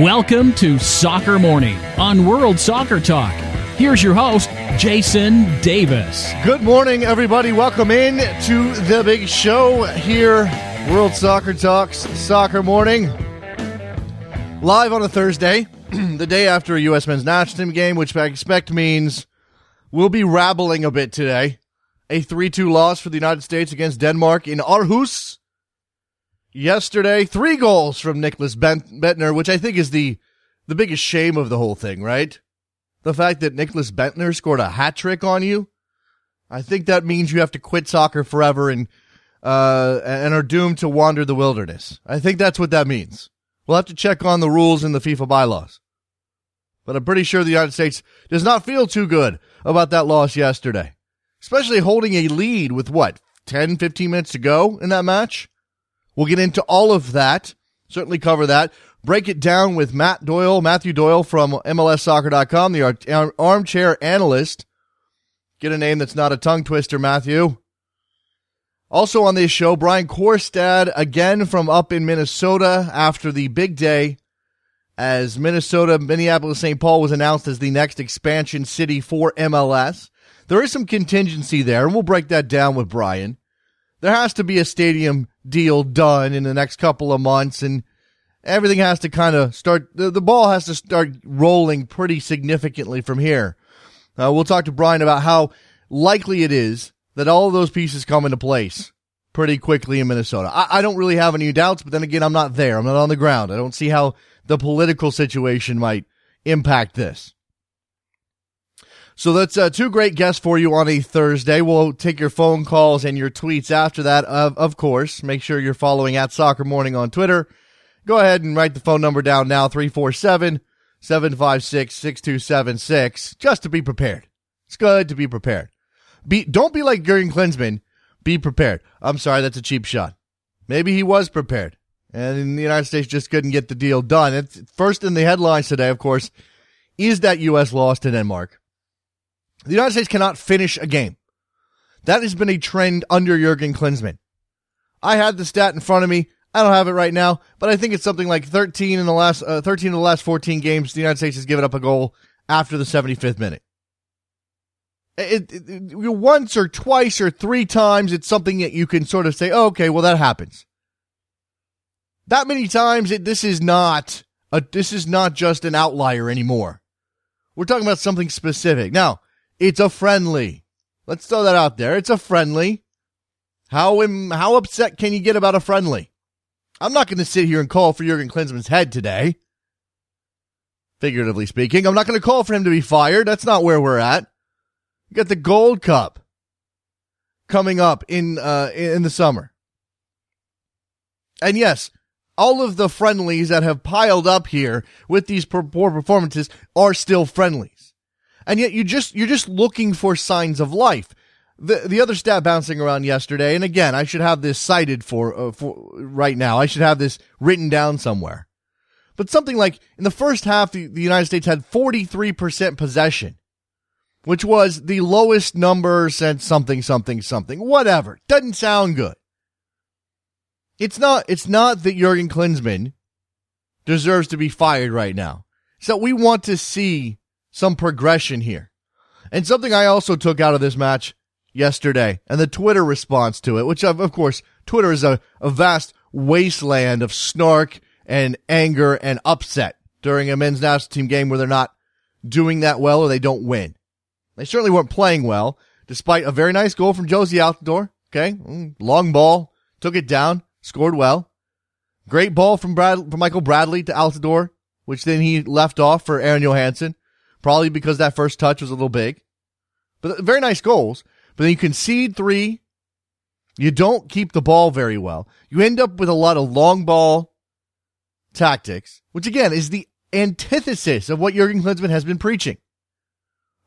Welcome to Soccer Morning on World Soccer Talk. Here's your host, Jason Davis. Good morning, everybody. Welcome in to the big show here, World Soccer Talks Soccer Morning. Live on a Thursday, the day after a U.S. men's national team game, which I expect means we'll be rabbling a bit today. A 3 2 loss for the United States against Denmark in Aarhus yesterday. Three goals from Nicklas Bendtner, which I think is the the biggest shame of the whole thing, right? The fact that Nicklas Bendtner scored a hat trick on you. I think that means you have to quit soccer forever and uh, and are doomed to wander the wilderness. I think that's what that means. We'll have to check on the rules in the FIFA bylaws. But I'm pretty sure the United States does not feel too good about that loss yesterday, especially holding a lead with what, 10, 15 minutes to go in that match? We'll get into all of that, certainly cover that. Break it down with Matt Doyle, Matthew Doyle from MLSsoccer.com, the armchair analyst. Get a name that's not a tongue twister, Matthew. Also on this show, Brian Quarstad again from up in Minnesota after the big day as Minnesota, Minneapolis, St. Paul was announced as the next expansion city for MLS. There is some contingency there, and we'll break that down with Brian. There has to be a stadium deal done in the next couple of months and everything has to kind of start, the, the, ball has to start rolling pretty significantly from here. Uh, we'll talk to Brian about how likely it is that all of those pieces come into place pretty quickly in Minnesota. I, I don't really have any doubts, but then again, I'm not there. I'm not on the ground. I don't see how the political situation might impact this. So that's uh, two great guests for you on a Thursday. We'll take your phone calls and your tweets after that, of, of course. Make sure you're following at Soccer Morning on Twitter. Go ahead and write the phone number down now 347 756 6276 just to be prepared. It's good to be prepared. Be, don't be like Jurgen Klinsmann. Be prepared. I'm sorry, that's a cheap shot. Maybe he was prepared. And the United States just couldn't get the deal done. It's first in the headlines today, of course, is that U.S. loss to Denmark. The United States cannot finish a game. That has been a trend under Jurgen Klinsmann. I had the stat in front of me. I don't have it right now, but I think it's something like 13 in the last uh, 13 of the last 14 games. The United States has given up a goal after the 75th minute. It, it, it, once or twice or three times, it's something that you can sort of say, oh, okay, well that happens. That many times, this is not a, this is not just an outlier anymore. We're talking about something specific. Now, it's a friendly. Let's throw that out there. It's a friendly. How how upset can you get about a friendly? I'm not going to sit here and call for Jurgen Klinsmann's head today. Figuratively speaking, I'm not going to call for him to be fired. That's not where we're at. You got the Gold Cup coming up in uh, in the summer. And yes, all of the friendlies that have piled up here with these poor performances are still friendlies and yet you just you're just looking for signs of life. The the other stat bouncing around yesterday, and again, I should have this cited for uh, for right now. I should have this written down somewhere. But something like in the first half, the, the United States had 43% possession, which was the lowest number since something, something, something, whatever. Doesn't sound good. It's not, it's not that Jurgen Klinsmann deserves to be fired right now. So we want to see some progression here. And something I also took out of this match yesterday and the Twitter response to it, which of, of course, Twitter is a, a vast wasteland of snark and anger and upset during a men's national team game where they're not doing that well or they don't win. They certainly weren't playing well, despite a very nice goal from Jozy Altidore. Okay. Mm, long ball, took it down, scored well. Great ball from Brad, from Michael Bradley to Altidore, which then he left off for Aron Johannsson probably because that first touch was a little big. But uh, very nice goals. But then you concede three. You don't keep the ball very well. You end up with a lot of long ball tactics, which again is the antithesis of what Jurgen Klinsmann has been preaching.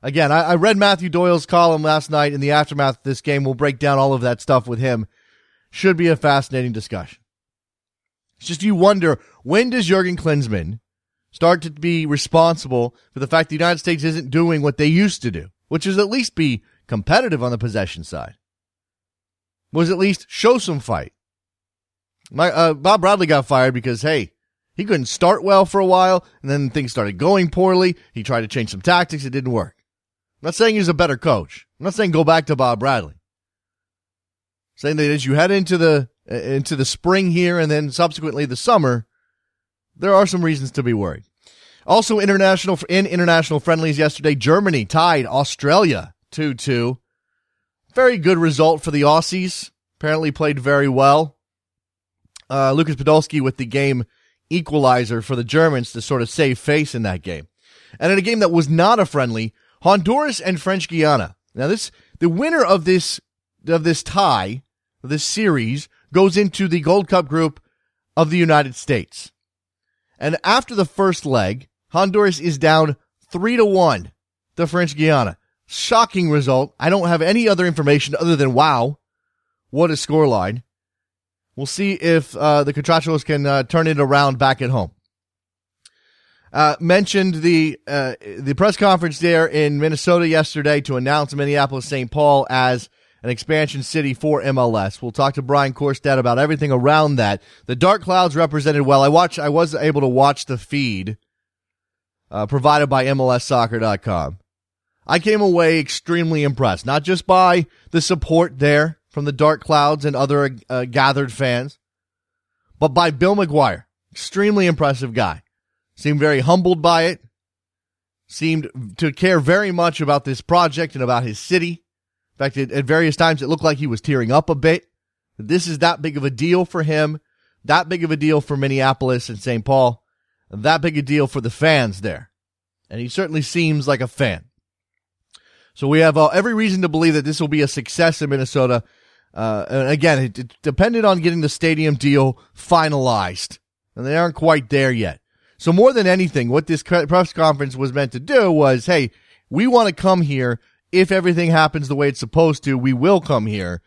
Again, I, I read Matthew Doyle's column last night in the aftermath of this game. We'll break down all of that stuff with him. Should be a fascinating discussion. It's just you wonder when does Jurgen Klinsmann start to be responsible for the fact the United States isn't doing what they used to do, which is at least be competitive on the possession side. Was at least show some fight. My uh, Bob Bradley got fired because hey, He couldn't start well for a while, and then things started going poorly. He tried to change some tactics. It didn't work. I'm not saying he's a better coach. I'm not saying go back to Bob Bradley. I'm saying that as you head into the into the spring here and then subsequently the summer, there are some reasons to be worried. Also, international in international friendlies yesterday, Germany tied Australia 2 2. Very good result for the Aussies. Apparently played very well. Uh, Lucas Podolski with the game equalizer for the Germans to sort of save face in that game. And in a game that was not a friendly, Honduras and French Guiana. Now this, the winner of this, of this tie, this series, goes into the Gold Cup group of the United States. And after the first leg, Honduras is down three to one to French Guiana. Shocking result. I don't have any other information other than wow, what a scoreline. We'll see if uh, the Catrachos can uh, turn it around back at home. Uh, mentioned the uh, the press conference there in Minnesota yesterday to announce Minneapolis St. Paul as an expansion city for MLS. We'll talk to Brian Quarstad about everything around that. The Dark Clouds represented well. I watch. I was able to watch the feed uh, provided by MLSsoccer.com. I came away extremely impressed, not just by the support there from the Dark Clouds and other uh, gathered fans, but by Bill McGuire. Extremely impressive guy. Seemed very humbled by it. Seemed to care very much about this project and about his city. In fact, it, at various times it looked like he was tearing up a bit. This is that big of a deal for him, that big of a deal for Minneapolis and St. Paul, that big a deal for the fans there. And he certainly seems like a fan. So we have uh, every reason to believe that this will be a success in Minnesota. Uh, and again, it, it depended on getting the stadium deal finalized, and they aren't quite there yet. So more than anything, what this press conference was meant to do was, hey, we want to come here. If everything happens the way it's supposed to, we will come here.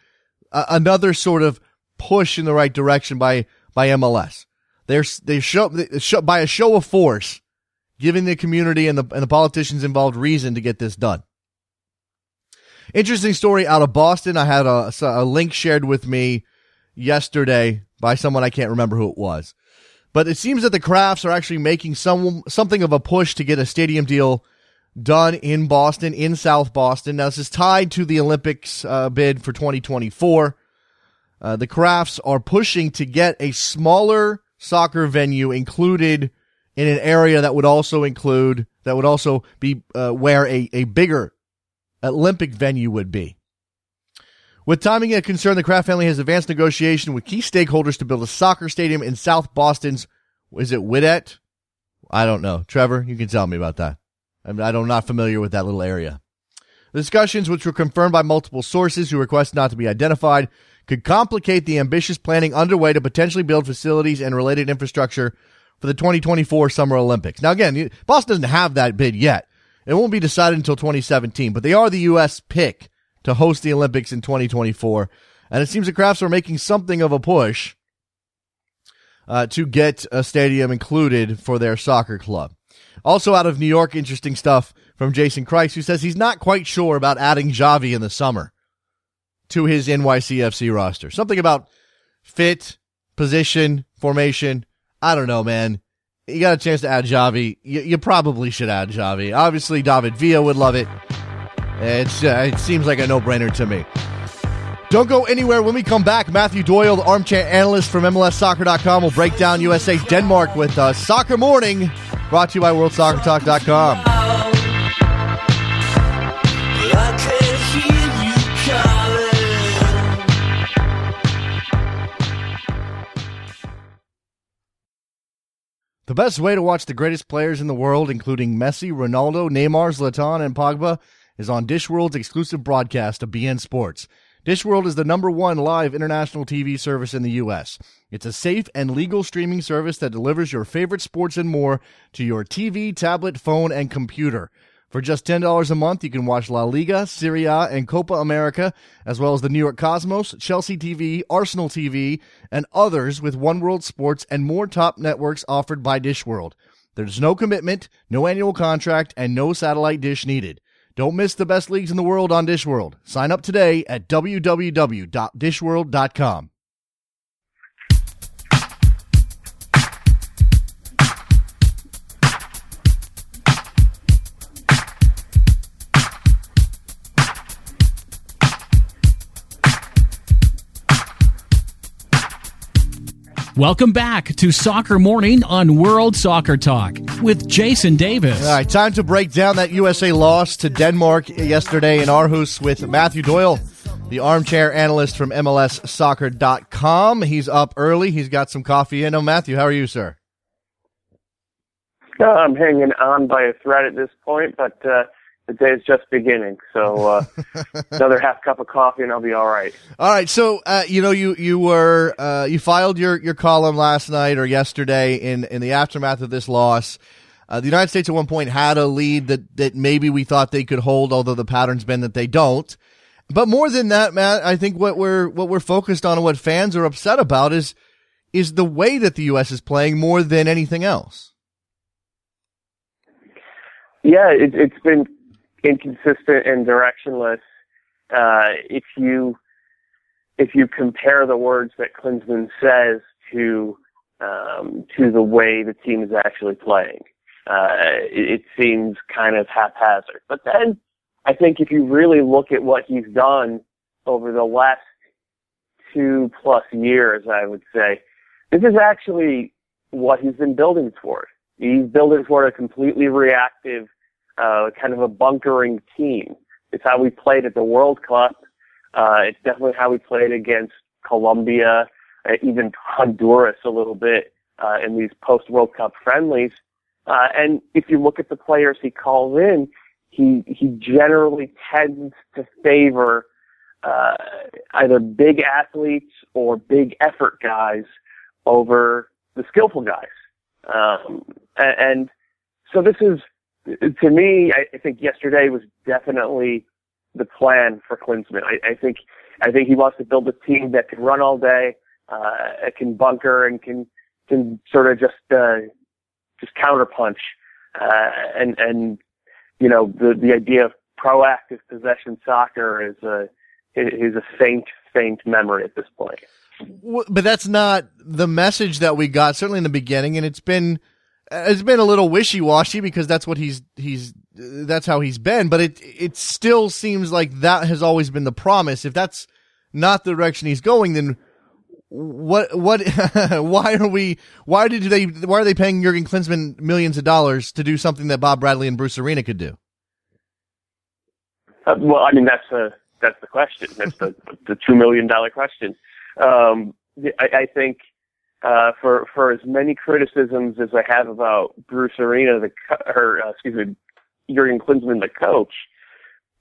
Uh, another sort of push in the right direction by by MLS. They're they show, they show by a show of force, giving the community and the and the politicians involved reason to get this done. Interesting story out of Boston. I had a, a link shared with me yesterday by someone I can't remember who it was. But it seems that the Krafts are actually making some something of a push to get a stadium deal done in Boston, in South Boston. Now, this is tied to the Olympics uh, bid for 2024. Uh, the Krafts are pushing to get a smaller soccer venue included in an area that would also include, that would also be uh, where a, a bigger Olympic venue would be. With timing a concern, the Kraft family has advanced negotiation with key stakeholders to build a soccer stadium in South Boston's, is it Widett? I don't know. Trevor, you can tell me about that. I'm, I'm not familiar with that little area. The discussions, which were confirmed by multiple sources who request not to be identified, could complicate the ambitious planning underway to potentially build facilities and related infrastructure for the 2024 Summer Olympics. Now, again, Boston doesn't have that bid yet, it won't be decided until 2017, but they are the U.S. pick to host the Olympics in 2024. And it seems the Krafts are making something of a push uh, to get a stadium included for their soccer club. Also out of New York, interesting stuff from Jason Kreis, who says he's not quite sure about adding Xavi in the summer to his NYCFC roster. Something about fit, position, formation. I don't know, man you got a chance to add Xavi. you, you probably should add Xavi. Obviously, David Villa would love it. It's uh, it seems like a no brainer to me. Don't go anywhere. When we come back, Matthew Doyle, the armchair analyst from MLSsoccer.com, will break down USA Denmark with uh, Soccer Morning, brought to you by WorldSoccerTalk.com. The best way to watch the greatest players in the world, including Messi, Ronaldo, Neymar, Zlatan, and Pogba, is on Dishworld's exclusive broadcast of beIN Sports. Dishworld is the number one live international TV service in the U.S. It's a safe and legal streaming service that delivers your favorite sports and more to your TV, tablet, phone, and computer. For just $10 a month, you can watch La Liga, Serie A, and Copa America, as well as the New York Cosmos, Chelsea TV, Arsenal TV, and others with One World Sports and more top networks offered by Dish World. There's no commitment, no annual contract, and no satellite dish needed. Don't miss the best leagues in the world on Dish World. Sign up today at www.dishworld.com. Welcome back to Soccer Morning on World Soccer Talk with Jason Davis. All right, time to break down that USA loss to Denmark yesterday in Aarhus with Matthew Doyle, the armchair analyst from MLSsoccer.com. He's up early. He's got some coffee in him. Matthew, how are you, sir? Uh, I'm hanging on by a thread at this point, but uh, the day is just beginning. So uh, another half cup of coffee, and I'll be all right. All right. So uh, you know, you you were uh, you filed your your column last night or yesterday in in the aftermath of this loss. Uh, the United States at one point had a lead that that maybe we thought they could hold, although the pattern's been that they don't. But more than that, Matt, I think what we're what we're focused on and what fans are upset about is is the way that the U.S. is playing more than anything else. Yeah, it, it's been inconsistent and directionless. Uh, if you if you compare the words that Klinsmann says to um, to the way the team is actually playing, uh, it, it seems kind of haphazard. But then I think if you really look at what he's done over the last two plus years, I would say this is actually what he's been building toward. He's building toward a completely reactive uh, kind of a bunkering team. It's how we played at the World Cup. Uh, it's definitely how we played against Colombia, uh, even Honduras a little bit uh, in these post World Cup friendlies. Uh, and if you look at the players he calls in, he he generally tends to favor uh, either big athletes or big effort guys over the skillful guys. Um, and, and so this is to me, I, think yesterday was definitely the plan for Klinsmann. I, I think I think he wants to build a team that can run all day, uh, can bunker and can can sort of just uh, just counterpunch, uh, and and you know the the idea of proactive possession soccer is a is a faint faint memory at this point. But that's not the message that we got certainly in the beginning, and it's been it's been a little wishy washy because that's what he's he's that's how he's been. But it it still seems like that has always been the promise. If that's not the direction he's going, then what what why are we why did they why are they paying Jurgen Klinsmann millions of dollars to do something that Bob Bradley and Bruce Arena could do? Uh, well, I mean that's a that's the question. That's the the two million dollar question. Um, I, I think uh, for for as many criticisms as I have about Bruce Arena, the or uh, excuse me, Jurgen Klinsmann, the coach,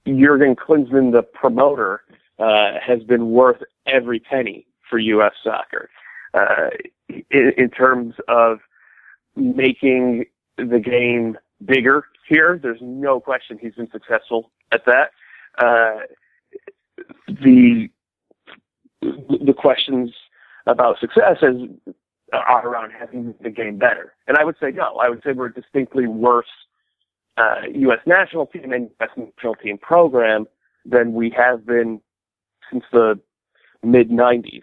Jurgen Klinsmann, the promoter, uh, has been worth every penny for U.S. soccer uh, in, in terms of making the game bigger here. There's no question he's been successful at that. Uh, the the questions about success as are around having the game better. And I would say no. I would say we're distinctly worse uh, U.S. national team and U.S. national team program than we have been since the mid '90s.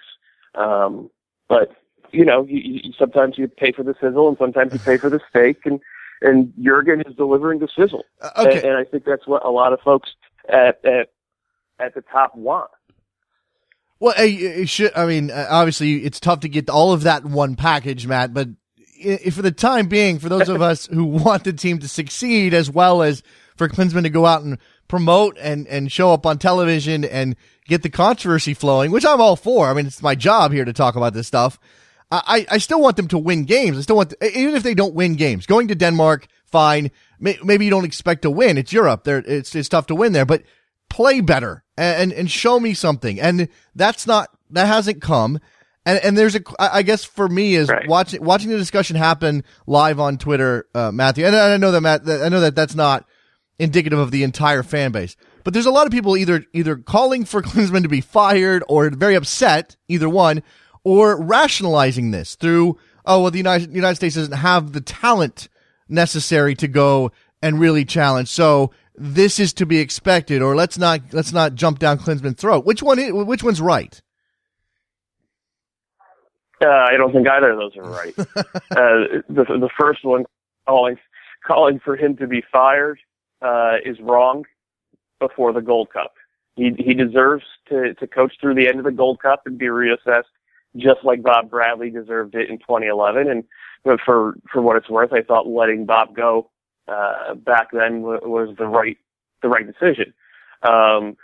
Um, but you know, you, you, sometimes you pay for the sizzle, and sometimes you pay for the steak, and and Jurgen is delivering the sizzle. Uh, okay. and, and I think that's what a lot of folks at at at the top want. Well, it should. I mean, uh, obviously, it's tough to get all of that in one package, Matt. But for the time being, for those of us who want the team to succeed, as well as for Klinsmann to go out and promote and and show up on television and get the controversy flowing, which I'm all for. I mean, it's my job here to talk about this stuff. I, I still want them to win games. I still want, to, even if they don't win games, going to Denmark, fine. Maybe you don't expect to win. It's Europe. There, it's it's tough to win there, but play better and, and show me something. And that's not, that hasn't come. And, and there's a, I guess for me is right. watching, watching the discussion happen live on Twitter, uh, Matthew. And I know that Matt, I know that that's not indicative of the entire fan base, but there's a lot of people either, either calling for Klinsmann to be fired or very upset, either one, or rationalizing this through, oh, well, the United, United States doesn't have the talent necessary to go and really challenge. So this is to be expected, or let's not let's not jump down Klinsmann's throat. Which one? Is, which one's right? Uh, I don't think either of those are right. uh, the the first one calling calling for him to be fired uh, is wrong. Before the Gold Cup, he he deserves to to coach through the end of the Gold Cup and be reassessed just like Bob Bradley deserved it in 2011. And for for what it's worth, I thought letting Bob go uh, back then w- was the right the right decision. Um,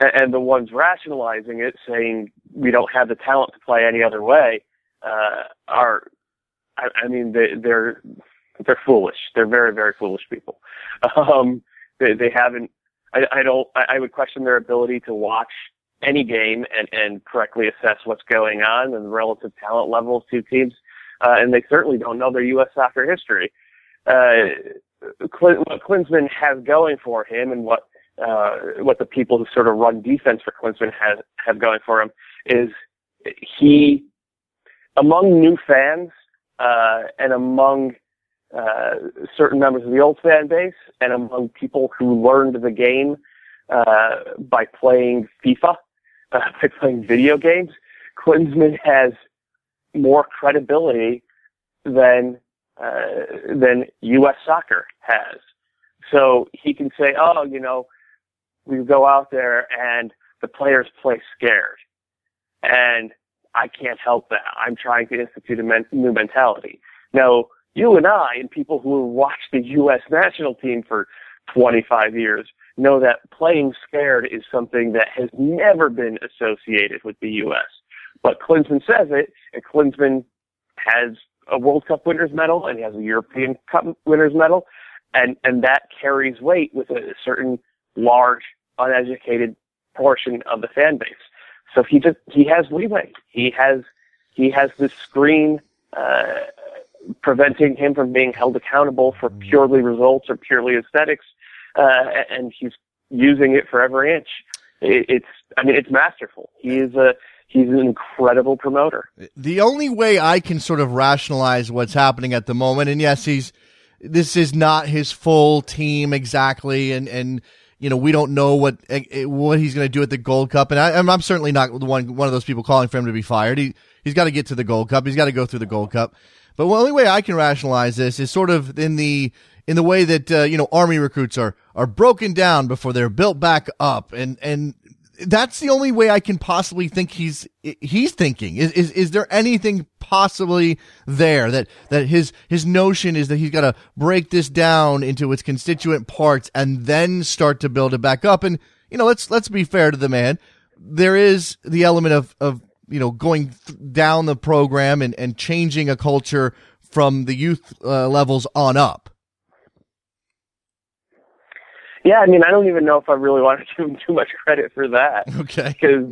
and, and the ones rationalizing it, saying we don't have the talent to play any other way, uh, are, I, I mean, they, they're they're foolish. They're very very foolish people. Um, they, they haven't. I, I don't. I, I would question their ability to watch any game and, and correctly assess what's going on and the relative talent level of two teams. Uh, and they certainly don't know their U.S. soccer history. Uh, Clin- what Klinsmann has going for him and what, uh, what the people who sort of run defense for Klinsmann has, have going for him is he, among new fans, uh, and among, uh, certain members of the old fan base and among people who learned the game, uh, by playing FIFA, uh, by playing video games, Klinsmann has more credibility than uh, than U.S. soccer has. So he can say, "Oh, you know, we go out there and the players play scared, and I can't help that. I'm trying to institute a men- new mentality." Now, you and I, and people who have watched the U.S. national team for 25 years, know that playing scared is something that has never been associated with the U.S. But Klinsmann says it, and Klinsmann has a World Cup winners medal and he has a European Cup winners medal, and and that carries weight with a certain large uneducated portion of the fan base. So he just he has leeway. He has he has this screen uh, preventing him from being held accountable for mm-hmm. purely results or purely aesthetics, uh, and he's using it for every inch. It, it's I mean it's masterful. He is a he's an incredible promoter. The only way I can sort of rationalize what's happening at the moment, and yes, he's this is not his full team exactly, and and you know we don't know what eh, eh, what he's going to do at the Gold Cup, and I, am certainly not one one of those people calling for him to be fired. He he's got to get to the Gold Cup. He's got to go through the Gold Cup. But the only way I can rationalize this is sort of in the in the way that uh, you know army recruits are are broken down before they're built back up, and and that's the only way I can possibly think he's he's thinking. Is is is there anything possibly there that that his his notion is that he's got to break this down into its constituent parts and then start to build it back up? And you know, let's let's be fair to the man. There is the element of of you know going th- down the program and and changing a culture from the youth uh, levels on up. Yeah, I mean, I don't even know if I really want to give him too much credit for that. Okay. Because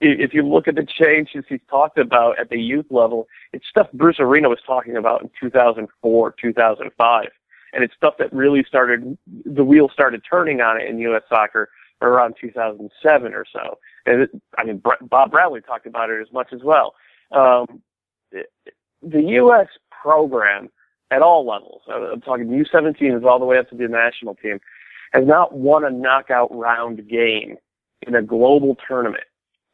if you look at the changes he's talked about at the youth level, it's stuff Bruce Arena was talking about in 2004, 2005. And it's stuff that really started, the wheel started turning on it in U.S. soccer around 2007 or so. And it, I mean, Bob Bradley talked about it as much as well. Um, the U.S. program at all levels, I'm talking U17 is all the way up to the national team, has not won a knockout round game in a global tournament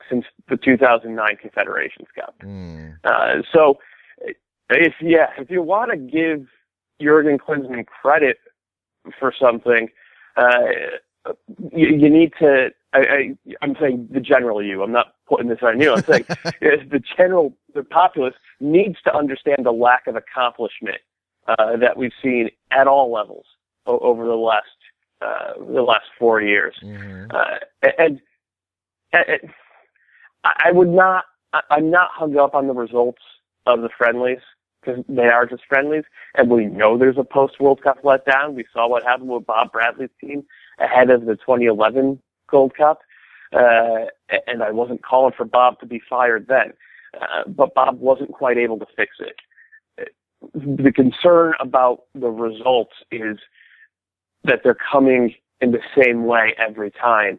since the 2009 Confederations Cup. Mm. Uh, so, if yeah, if you want to give Jurgen Klinsmann credit for something, uh, you, you, need to. I, I, I'm saying the general you. I'm not putting this on you. I'm saying the general, the populace needs to understand the lack of accomplishment uh, that we've seen at all levels o- over the last uh, the last four years. Mm-hmm. Uh, and, and, I would not, I'm not hung up on the results of the friendlies because they are just friendlies. And we know there's a post World Cup letdown. We saw what happened with Bob Bradley's team ahead of the 2011 Gold Cup. Uh, and I wasn't calling for Bob to be fired then. Uh, but Bob wasn't quite able to fix it. The concern about the results is that they're coming in the same way every time.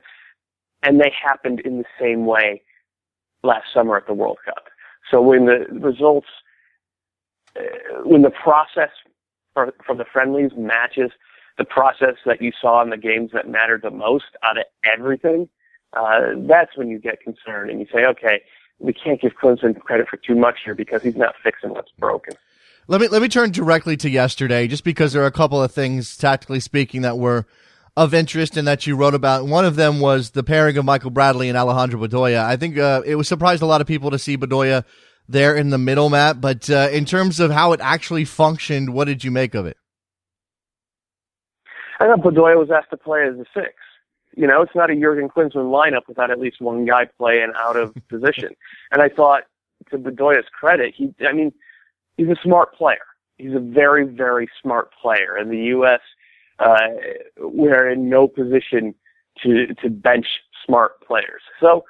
And they happened in the same way last summer at the World Cup. So when the results, uh, when the process for, for the friendlies matches the process that you saw in the games that mattered the most out of everything, uh, that's when you get concerned and you say, okay, we can't give Klinsmann credit for too much here because he's not fixing what's broken. Let me let me turn directly to yesterday, just because there are a couple of things, tactically speaking, that were of interest and that you wrote about. One of them was the pairing of Michael Bradley and Alejandro Bedoya. I think uh, it was surprised a lot of people to see Bedoya there in the middle, Matt. But uh, in terms of how it actually functioned, what did you make of it? I thought Bedoya was asked to play as a six. You know, it's not a Jurgen Klinsmann lineup without at least one guy playing out of position. And I thought, to Bedoya's credit, he, I mean, he's a smart player. He's a very, very smart player. In the U.S., uh, we're in no position to to bench smart players. So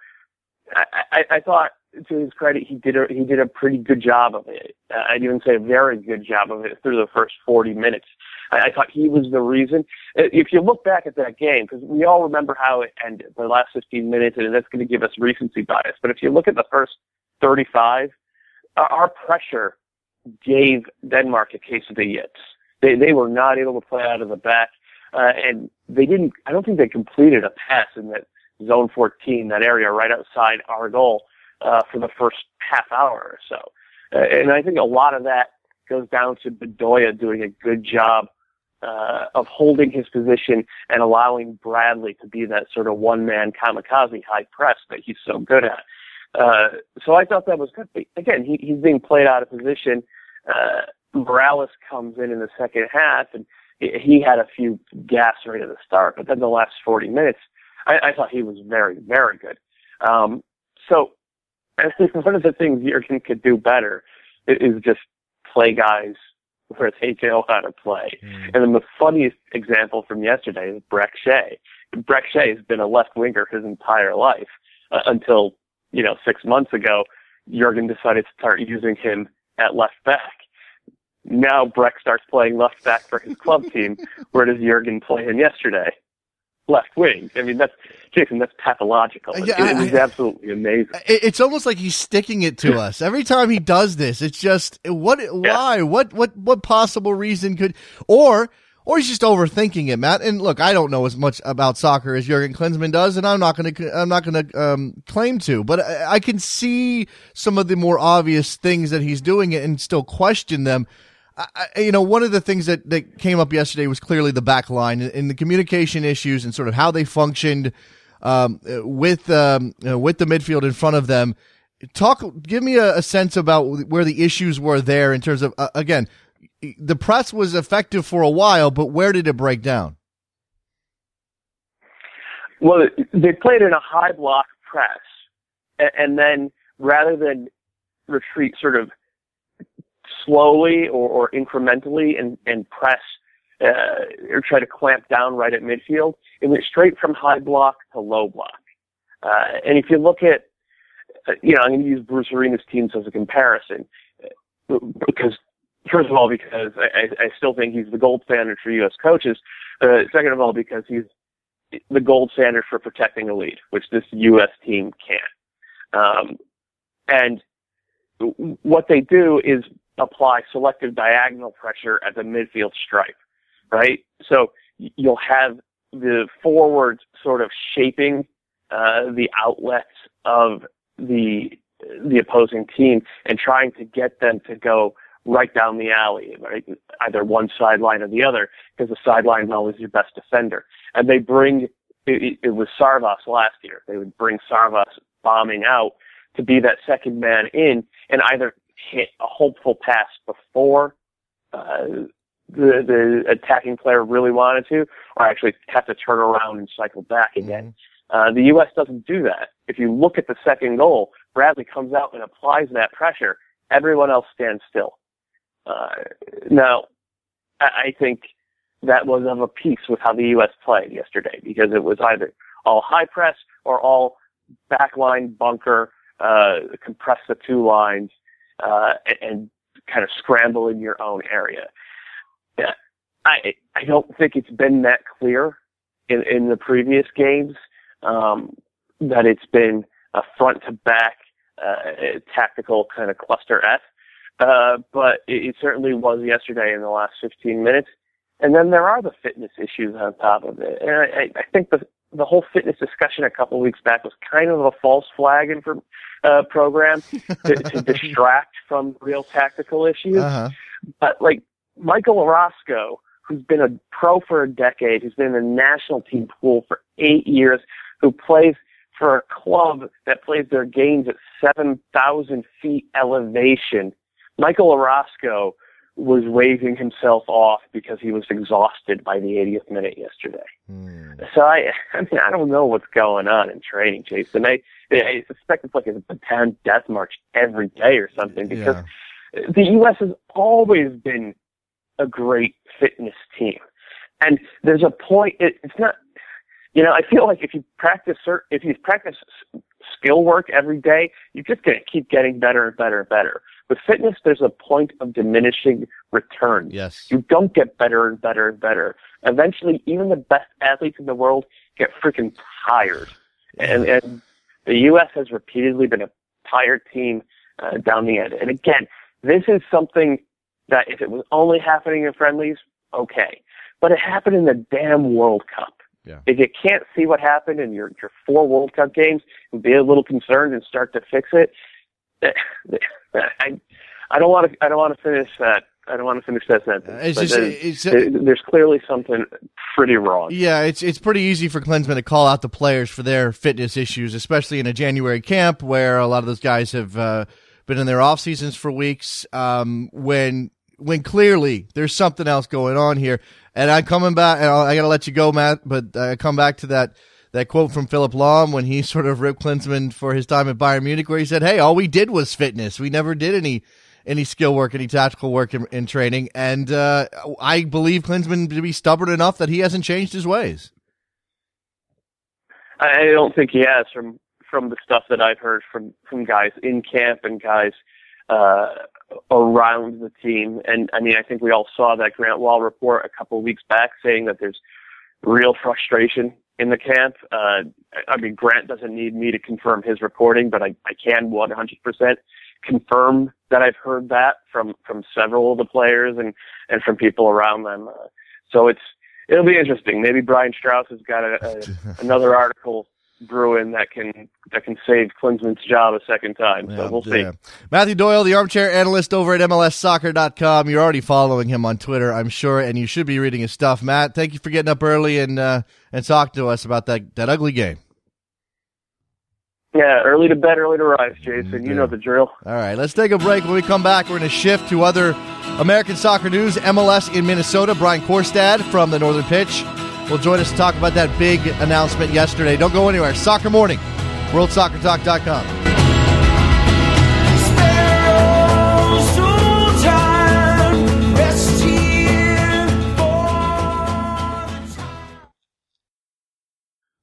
I, I, I thought, to his credit, he did a he did a pretty good job of it. Uh, I'd even say a very good job of it through the first 40 minutes. I, I thought he was the reason. If you look back at that game, because we all remember how it ended, the last 15 minutes, and that's going to give us recency bias. But if you look at the first 35, our pressure gave Denmark a case of the yips. They they were not able to play out of the back, uh, and they didn't. I don't think they completed a pass in that zone 14, that area right outside our goal, uh, for the first half hour or so. Uh, and I think a lot of that goes down to Bedoya doing a good job uh, of holding his position and allowing Bradley to be that sort of one-man kamikaze high press that he's so good at. Uh, so I thought that was good. But again, he, he's being played out of position. Uh, Morales comes in in the second half, and he had a few gaps right at the start, but then the last 40 minutes, I, I thought he was very, very good. Um, so I think one of the things Jurgen could do better is just play guys where they know how to play. Mm. And then the funniest example from yesterday is Brek Shea. Brek Shea has been a left winger his entire life uh, until, you know, six months ago, Jurgen decided to start using him at left back. Now Brek starts playing left back for his club team. Where does Jurgen play him yesterday? Left wing. I mean, that's Jason. That's pathological. Yeah, it, it's absolutely amazing. It's almost like he's sticking it to us every time he does this. It's just what? Why? Yeah. What? What? What possible reason could? Or or he's just overthinking it, Matt. And look, I don't know as much about soccer as Jurgen Klinsmann does, and I'm not going to I'm not going to um, claim to, but I, I, can see some of the more obvious things that he's doing and still question them. I, you know, one of the things that, that came up yesterday was clearly the back line and, the communication issues and sort of how they functioned um, with um, with the midfield in front of them. Talk, give me a, a, sense about where the issues were there in terms of uh, again, the press was effective for a while, but where did it break down? Well, they played in a high block press, and then rather than retreat sort of slowly or, or incrementally and, and press uh, or try to clamp down right at midfield. It went straight from high block to low block. Uh, and if you look at, uh, you know, I'm going to use Bruce Arena's teams as a comparison uh, because, first of all, because I, I still think he's the gold standard for U.S. coaches. Uh, second of all, because he's the gold standard for protecting a lead, which this U.S. team can't. Um, and what they do is apply selective diagonal pressure at the midfield stripe, right? So you'll have the forwards sort of shaping uh, the outlets of the the opposing team and trying to get them to go right down the alley, right? Either one sideline or the other, because the sideline is always your best defender. And they bring it, it was Sarvas last year. They would bring Sarvas bombing out to be that second man in and either hit a hopeful pass before uh, the the attacking player really wanted to, or actually have to turn around and cycle back again. Mm-hmm. Uh, the U.S. doesn't do that. If you look at the second goal, Bradley comes out and applies that pressure. Everyone else stands still. Uh, now, I think that was of a piece with how the U.S. played yesterday because it was either all high press or all backline bunker, uh, compress the two lines, uh, and, and kind of scramble in your own area. Yeah, I I don't think it's been that clear in in the previous games um, that it's been a front to back uh, tactical kind of cluster F. Uh, but it, it certainly was yesterday in the last 15 minutes. And then there are the fitness issues on top of it. And I, I think the the whole fitness discussion a couple of weeks back was kind of a false flag for uh, program to, to distract from real tactical issues. Uh-huh. But like Michael Orozco, who's been a pro for a decade, who's been in the national team pool for eight years, who plays for a club that plays their games at 7,000 feet elevation. Michael Orozco was waving himself off because he was exhausted by the 80th minute yesterday. Mm. So I, I mean, I don't know what's going on in training, Jason. I, I suspect it's like a Bataan death march every day or something because yeah. the U.S. has always been a great fitness team. And there's a point, it, it's not, you know, I feel like if you practice, if you practice skill work every day, you're just going to keep getting better and better and better. With fitness, there's a point of diminishing return. Yes. You don't get better and better and better. Eventually, even the best athletes in the world get freaking tired. And, and the U.S. has repeatedly been a tired team uh, down the end. And again, this is something that if it was only happening in friendlies, okay. But it happened in the damn World Cup. Yeah. If you can't see what happened in your, your four World Cup games, and be a little concerned and start to fix it. I, I don't want to. I don't want to finish that. I don't want to finish that sentence. It's just, it's, uh, there's clearly something pretty wrong. Yeah, it's it's pretty easy for Klinsmann to call out the players for their fitness issues, especially in a January camp where a lot of those guys have uh, been in their off seasons for weeks. Um, when when clearly there's something else going on here, and I'm coming back, and I got to let you go, Matt, but I come back to that that quote from Philipp Lahm when he sort of ripped Klinsmann for his time at Bayern Munich, where he said, "Hey, all we did was fitness. We never did any." Any skill work, any tactical work in, in training, and uh, I believe Klinsmann to be stubborn enough that he hasn't changed his ways. I don't think he has from from the stuff that I've heard from from guys in camp and guys uh, around the team. And I mean, I think we all saw that Grant Wahl report a couple of weeks back saying that there's real frustration in the camp. Uh, I mean, Grant doesn't need me to confirm his reporting, but I, I can 100% confirm that I've heard that from, from several of the players and, and from people around them. Uh, so it's, it'll be interesting. Maybe Brian Strauss has got a, a, another article brewing that can that can save Klinsmann's job a second time. So yeah, we'll see. Matthew Doyle, the armchair analyst over at MLSsoccer.com. You're already following him on Twitter, I'm sure, and you should be reading his stuff. Matt, thank you for getting up early and uh, and talk to us about that that ugly game. Yeah, early to bed, early to rise, Jason. You know the drill. All right, let's take a break. When we come back, we're going to shift to other American soccer news. MLS in Minnesota. Brian Quarstad from the Northern Pitch will join us to talk about that big announcement yesterday. Don't go anywhere. Soccer Morning, WorldSoccerTalk.com.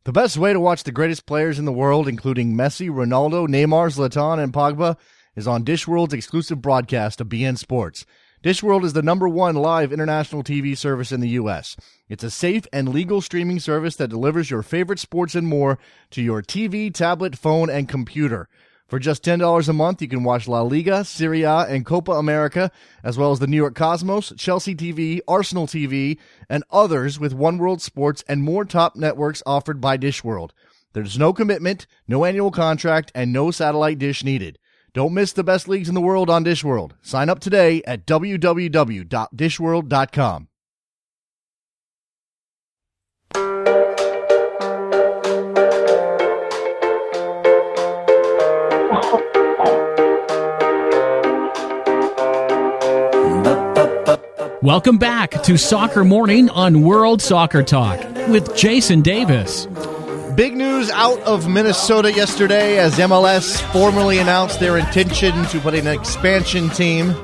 The best way to watch the greatest players in the world, including Messi, Ronaldo, Neymar, Zlatan, and Pogba, is on Dishworld's exclusive broadcast of beIN Sports. Dishworld is the number one live international TV service in the U.S. It's a safe and legal streaming service that delivers your favorite sports and more to your TV, tablet, phone, and computer. For just $10 a month, you can watch La Liga, Serie A, and Copa America, as well as the New York Cosmos, Chelsea TV, Arsenal TV, and others with One World Sports and more top networks offered by Dishworld. There's no commitment, no annual contract, and no satellite dish needed. Don't miss the best leagues in the world on Dishworld. Sign up today at www.dishworld.com. Welcome back to Soccer Morning on World Soccer Talk with Jason Davis. Big news out of Minnesota yesterday as MLS formally announced their intention to put an expansion team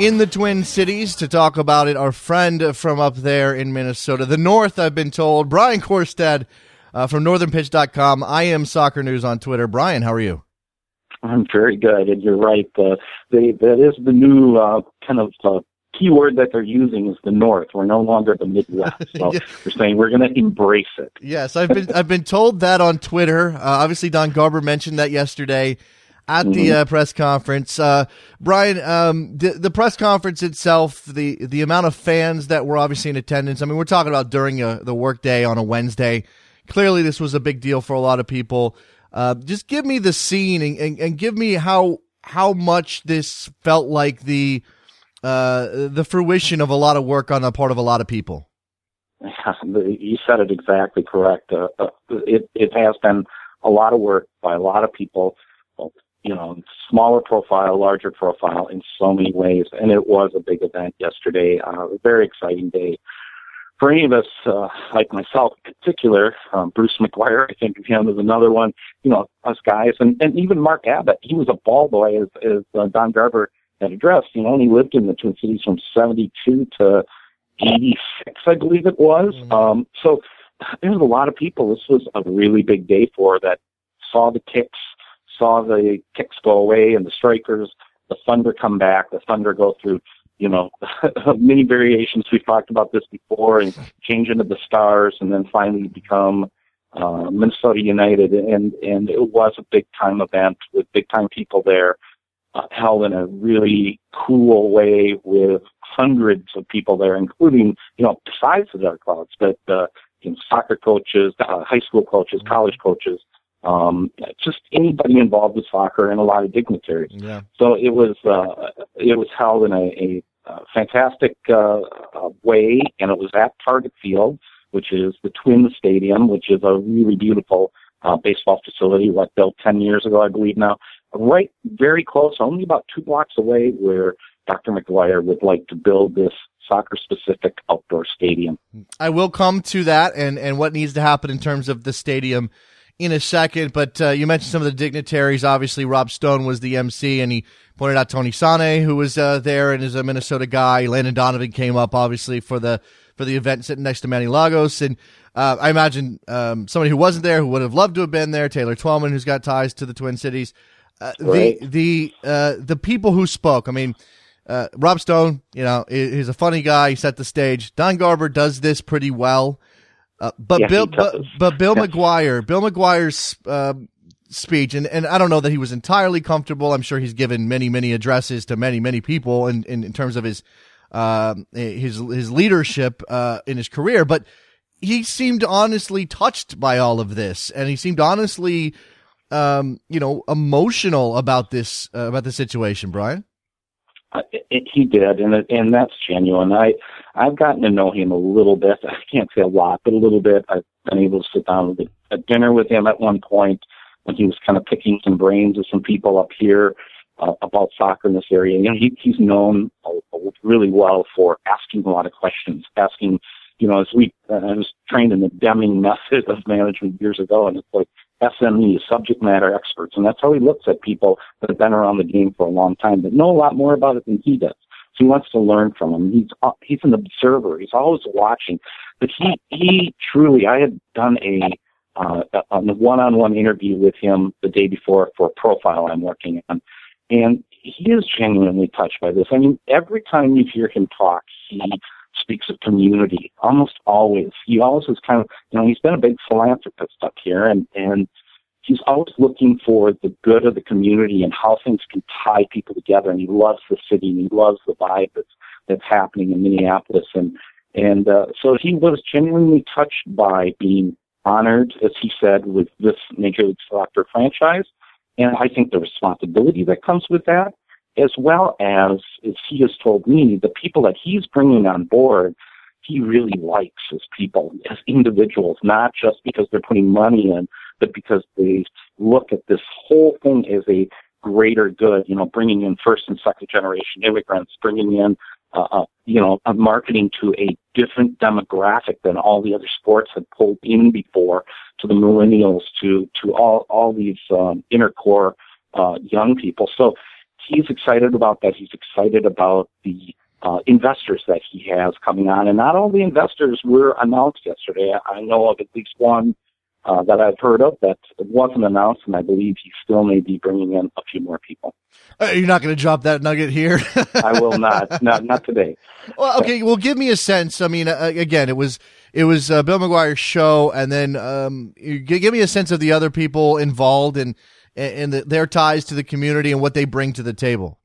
in the Twin Cities. To talk about it, our friend from up there in Minnesota, the North, I've been told, Brian Quarstad uh, from NorthernPitch.com. I am Soccer News on Twitter. Brian, how are you? I'm very good, and you're right. Uh, they, that is the new uh, kind of uh, key word that they're using is the North. We're no longer the Midwest. So yeah. we're saying we're going to embrace it. Yes, I've been I've been told that on Twitter. Uh, obviously, Don Garber mentioned that yesterday at the mm-hmm. uh, press conference. Uh, Brian, um, the, the press conference itself, the the amount of fans that were obviously in attendance. I mean, we're talking about during a, the workday on a Wednesday. Clearly, this was a big deal for a lot of people. Uh, just give me the scene and, and, and give me how how much this felt like the uh, the fruition of a lot of work on the part of a lot of people. You said it exactly correct. Uh, uh, it it has been a lot of work by a lot of people, you know, smaller profile, larger profile in so many ways. And it was a big event yesterday, uh, a very exciting day. For any of us, uh, like myself in particular, um, Bruce McGuire, I think of him as another one, you know, us guys, and, and even Mark Abbott, he was a ball boy as, as uh, Don Garber had addressed, you know, and he lived in the Twin Cities from 72 to 86, I believe it was. Mm-hmm. Um, so there's a lot of people. This was a really big day for that saw the kicks, saw the kicks go away and the strikers, the thunder come back, the thunder go through, you know, many variations. We've talked about this before and change into the stars and then finally become uh, Minnesota United. And, and it was a big time event with big time people there. Uh, held in a really cool way with hundreds of people there, including, you know, besides the dark clouds, but, uh, you know, soccer coaches, uh, high school coaches, mm-hmm. college coaches, um, just anybody involved with soccer and a lot of dignitaries. Yeah. So it was uh, it was held in a, a, a fantastic uh, uh, way, and it was at Target Field, which is the Twin Stadium, which is a really beautiful uh, baseball facility, what built ten years ago, I believe now. Right, very close, only about two blocks away, where Dr. McGuire would like to build this soccer specific outdoor stadium. I will come to that and, and what needs to happen in terms of the stadium in a second. But uh, you mentioned some of the dignitaries. Obviously, Rob Stone was the MC, and he pointed out Tony Sanneh, who was uh, there and is a Minnesota guy. Landon Donovan came up, obviously, for the for the event sitting next to Manny Lagos. And uh, I imagine um, somebody who wasn't there who would have loved to have been there, Taylor Twellman, who's got ties to the Twin Cities. Uh, right. The the uh, the people who spoke. I mean, uh, Rob Stone, you know, he's a funny guy. He set the stage. Don Garber does this pretty well. Uh, but yeah, Bill, but, but, Bill McGuire, Bill McGuire's uh, speech, and, and I don't know that he was entirely comfortable. I'm sure he's given many, many addresses to many, many people in, in, in terms of his uh, his his leadership uh, in his career, but he seemed honestly touched by all of this, and he seemed honestly, um, you know, emotional about this uh, about the situation. Brian. It, he did, and it, and that's genuine. I I've gotten to know him a little bit. I can't say a lot, but a little bit. I've been able to sit down at a dinner with him at one point when he was kind of picking some brains of some people up here uh, about soccer in this area. You know, he, he's known really well for asking a lot of questions, asking. You know, as we uh, I was trained in the Deming method of management years ago, and it's like SME, subject matter experts, and that's how he looks at people that have been around the game for a long time that know a lot more about it than he does. So he wants to learn from them. He's uh, he's an observer. He's always watching. But he he truly, I had done a uh, a one-on-one interview with him the day before for a profile I'm working on, and he is genuinely touched by this. I mean, every time you hear him talk, he speaks of community almost always. He always is kind of, you know, he's been a big philanthropist up here and, and he's always looking for the good of the community and how things can tie people together. And he loves the city and he loves the vibe that's, that's happening in Minneapolis. And, and, uh, so he was genuinely touched by being honored, as he said, with this Major League Soccer franchise. And I think the responsibility that comes with that as well as, as he has told me, the people that he's bringing on board, he really likes as people, as individuals, not just because they're putting money in, but because they look at this whole thing as a greater good, you know, bringing in first and second generation immigrants, bringing in, uh, uh, you know, a marketing to a different demographic than all the other sports had pulled in before, to the millennials, to to all all these um, inner core uh, young people. So he's excited about that. He's excited about the uh, investors that he has coming on, and not all the investors were announced yesterday. I know of at least one uh, that I've heard of that wasn't announced, and I believe he still may be bringing in a few more people. Uh, you're not going to drop that nugget here. I will not, not not today. Well, okay. Well, give me a sense. I mean, uh, again, it was it was uh, Bill McGuire's show, and then um, give me a sense of the other people involved and and, the, their ties to the community and what they bring to the table?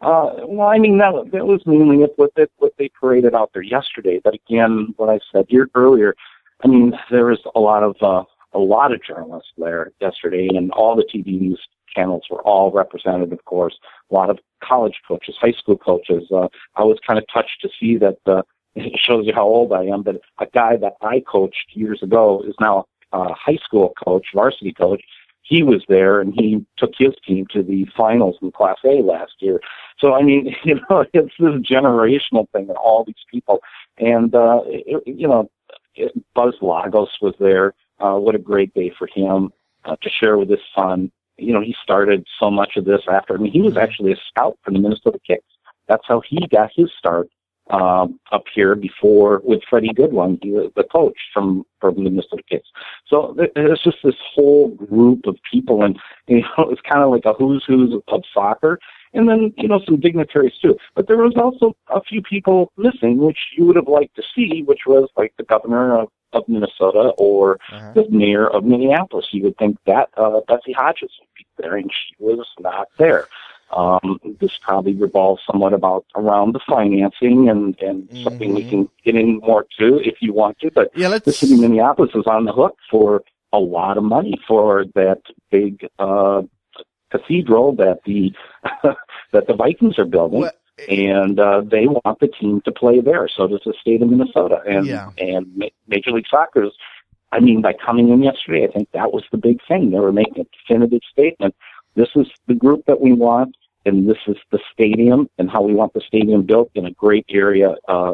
Uh, well, I mean that that was mainly what they, what they paraded out there yesterday. But again, what I said here earlier, I mean there was a lot of uh, a lot of journalists there yesterday, and all the TV news channels were all represented. Of course, a lot of college coaches, high school coaches. Uh, I was kind of touched to see that. Uh, it shows you how old I am. But a guy that I coached years ago is now a high school coach, varsity coach, he was there and he took his team to the finals in Class A last year. So I mean, you know, it's this generational thing and all these people, and uh, it, you know, it, Buzz Lagos was there. Uh, what a great day for him uh, to share with his son. You know, he started so much of this after. I mean, he was mm-hmm. actually a scout for the Minnesota Kicks. That's how he got his start um, up here before with Freddie Goodwin, he was the coach from from the Minnesota Kicks. So there's just this whole group of people, and you know it's kind of like a who's who's of soccer, and then you know some dignitaries too. But there was also a few people missing, which you would have liked to see, which was like the governor of of Minnesota or uh-huh. the mayor of Minneapolis. You would think that uh, Betsy Hodges would be there, and she was not there. Um, this probably revolves somewhat about around the financing and, and mm-hmm. something we can get in more to if you want to. But yeah, let's... the city of Minneapolis is on the hook for a lot of money for that big uh, cathedral that the that the Vikings are building. Well, and uh, they want the team to play there. So does the state of Minnesota, and yeah. and Major League Soccer is. I mean, by coming in yesterday, I think that was the big thing. They were making a definitive statement. This is the group that we want and this is the stadium and how we want the stadium built in a great area. Uh,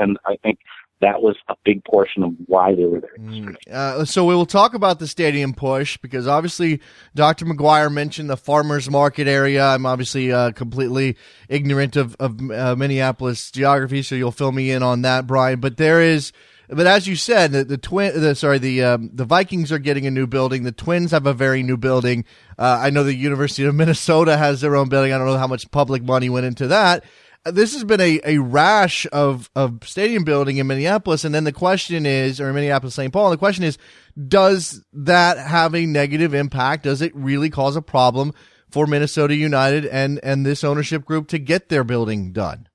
and I think that was a big portion of why they were there. Mm, uh, so we will talk about the stadium push because obviously Dr. McGuire mentioned the farmers market area. I'm obviously uh, completely ignorant of, of uh, Minneapolis geography, so you'll fill me in on that, Brian. But there is but as you said, the, the twin, the, sorry, the um, the Vikings are getting a new building. The Twins have a very new building. Uh, I know the University of Minnesota has their own building. I don't know how much public money went into that. Uh, this has been a, a rash of, of stadium building in Minneapolis. And then the question is, or Minneapolis, St. Paul, and the question is, does that have a negative impact? Does it really cause a problem for Minnesota United and, and this ownership group to get their building done?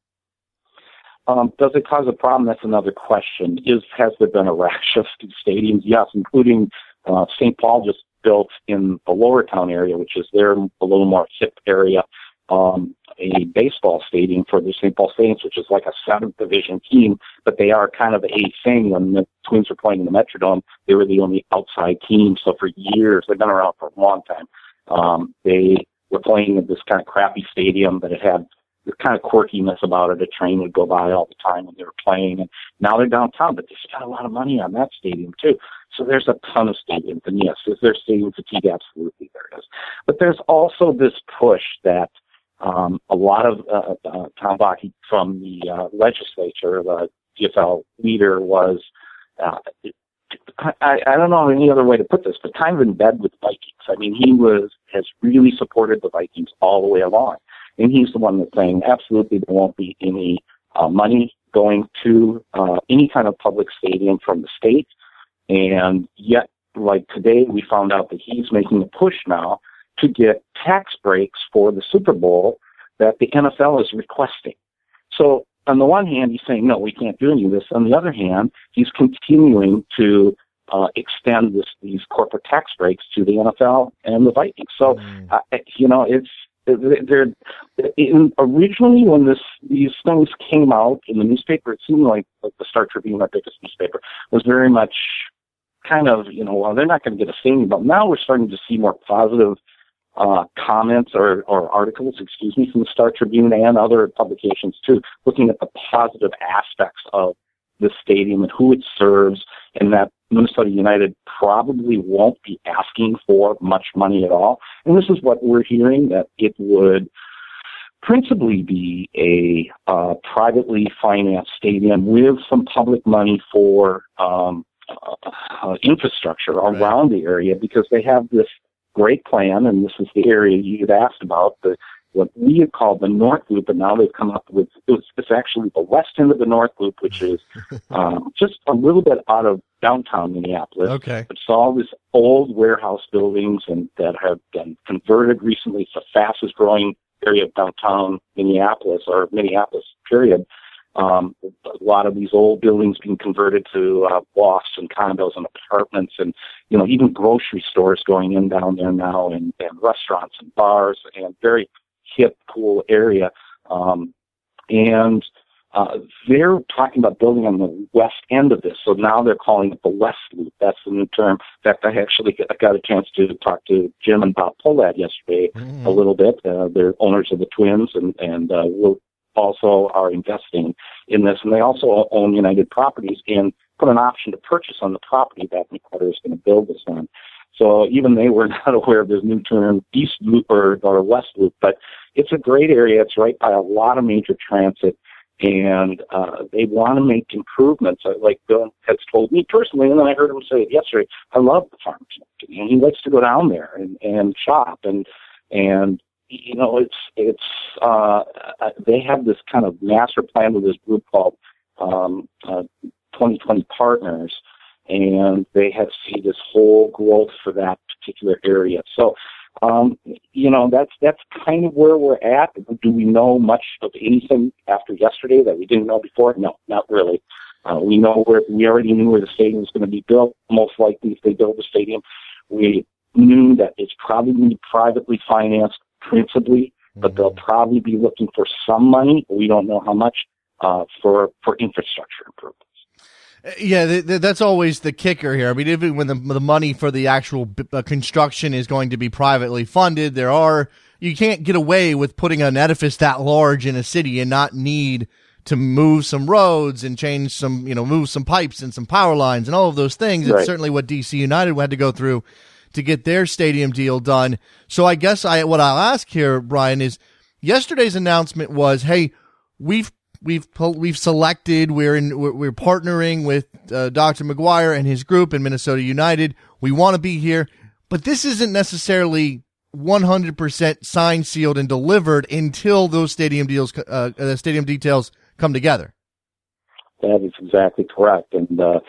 Um, does it cause a problem? That's another question. Is has there been a rash of stadiums? Yes, including uh, St. Paul just built in the Lower Town area, which is their a little more hip area, um, a baseball stadium for the St. Paul Saints, which is like a seventh division team, but they are kind of a thing. When the Twins were playing in the Metrodome, they were the only outside team. So for years, they've been around for a long time. Um, they were playing in this kind of crappy stadium, but it had the kind of quirkiness about it. A train would go by all the time when they were playing, and now they're downtown, but they spent a lot of money on that stadium too. So there's a ton of stadiums, and yes, is there stadium fatigue? Absolutely, there is. But there's also this push that um, a lot of uh, uh, Tom Bakk from the uh, legislature, the DFL leader, was. Uh, I, I don't know any other way to put this, but kind of in bed with Vikings. I mean, he was has really supported the Vikings all the way along. And he's the one that's saying absolutely there won't be any uh, money going to uh, any kind of public stadium from the state. And yet, like today, we found out that he's making a push now to get tax breaks for the Super Bowl that the NFL is requesting. So on the one hand, he's saying, no, we can't do any of this. On the other hand, he's continuing to uh, extend this, these corporate tax breaks to the NFL and the Vikings. So, mm. uh, you know, it's they're in, originally when this these things came out in the newspaper, it seemed like, like the Star Tribune, our biggest newspaper, was very much kind of you know well they're not going to get a thing, but now we're starting to see more positive uh, comments or, or articles, excuse me, from the Star Tribune and other publications too, looking at the positive aspects of the stadium and who it serves, and that Minnesota United probably won't be asking for much money at all. And this is what we're hearing that it would principally be a uh, privately financed stadium with some public money for um, uh, uh, infrastructure around the area because they have this great plan, and this is the area you had asked about the what we had called the North Loop, but now they've come up with it was, it's actually the west end of the North Loop, which is um, just a little bit out of downtown Minneapolis. Okay, it's all these old warehouse buildings and that have been converted recently. It's the fastest growing area of downtown Minneapolis or Minneapolis period. Um, a lot of these old buildings being converted to uh, lofts and condos and apartments, and you know even grocery stores going in down there now, and, and restaurants and bars, and very hip, cool area. Um, and uh, they're talking about building on the west end of this. So now they're calling it the West Loop. That's the new term. In fact, I actually got a chance to talk to Jim and Bob Pohlad yesterday mm-hmm. a little bit. Uh, they're owners of the Twins and, and uh, will also are investing in this. And they also own United Properties and put an option to purchase on the property that McGuire is going to build this on. So even they were not aware of this new term, East Loop or, or West Loop, but it's a great area. It's right by a lot of major transit and uh, they want to make improvements. Like Bill has told me personally, and then I heard him say it yesterday. I love the farmers market, and he likes to go down there and, and shop and and you know it's it's uh, they have this kind of master plan with this group called um, uh, 2020 Partners, and they have seen this whole growth for that particular area. So um, you know, that's that's kind of where we're at. Do we know much of anything after yesterday that we didn't know before? No, not really. Uh, we know where we already knew where the stadium was going to be built. Most likely, if they build the stadium, we knew that it's probably going to be privately financed principally, but mm-hmm. they'll probably be looking for some money. We don't know how much uh, for for infrastructure improvements. Yeah, th- th- that's always the kicker here. I mean, even when the the money for the actual b- uh, construction is going to be privately funded, there are you can't get away with putting an edifice that large in a city and not need to move some roads and change some, you know, move some pipes and some power lines and all of those things. Right. It's certainly what DC United had to go through to get their stadium deal done. So I guess I what I'll ask here, Brian, is yesterday's announcement was, hey, we've we've we've selected. We're in. We're, partnering with uh, Dr. McGuire and his group in Minnesota United. We want to be here, but this isn't necessarily 100% signed, sealed, and delivered until those stadium deals, uh, uh, stadium details come together. That is exactly correct. And uh,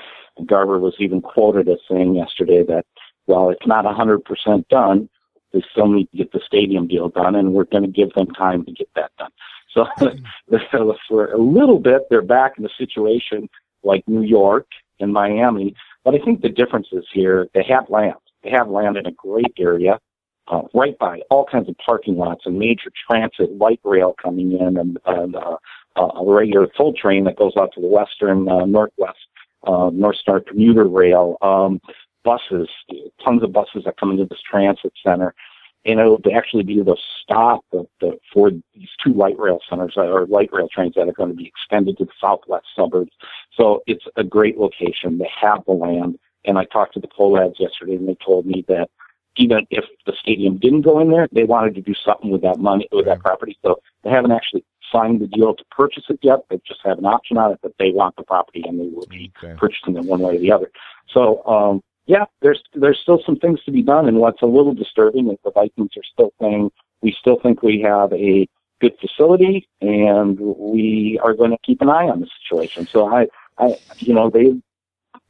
Garber was even quoted as saying yesterday that while it's not 100% done, they still need to get the stadium deal done, and we're going to give them time to get that done. So, the so for a little bit, they're back in a situation like New York and Miami. But I think the difference is here, they have land. They have land in a great area, uh, right by all kinds of parking lots and major transit, light rail coming in and, and uh, uh, a regular full train that goes out to the western, uh, northwest, uh, North Star commuter rail, um, buses, tons of buses that come into this transit center and it'll actually be the stop of the, for these two light rail centers or light rail trains that are going to be extended to the southwest suburbs. So it's a great location. They have the land. And I talked to the Pohlads yesterday and they told me that even if the stadium didn't go in there, they wanted to do something with that money, with that property. So they haven't actually signed the deal to purchase it yet. They just have an option on it, but they want the property and they will be okay. purchasing it one way or the other. So, um, yeah, there's there's still some things to be done, and what's a little disturbing is the Vikings are still saying we still think we have a good facility, and we are going to keep an eye on the situation. So I, I, you know, they've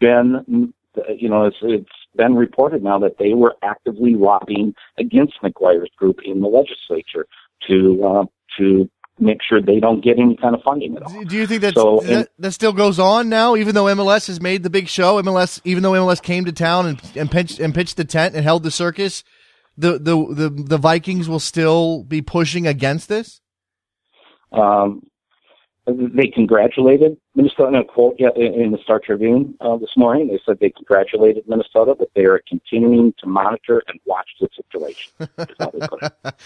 been, you know, it's it's been reported now that they were actively lobbying against McGuire's group in the legislature to uh, to make sure they don't get any kind of funding at all. Do you think that so, that, that still goes on now, even though MLS has made the big show? MLS, even though MLS came to town and and pitched, and pitched the tent and held the circus, the the the, the Vikings will still be pushing against this. Um, they congratulated Minnesota in a quote in the Star Tribune uh, this morning. They said they congratulated Minnesota, but they are continuing to monitor and watch the situation.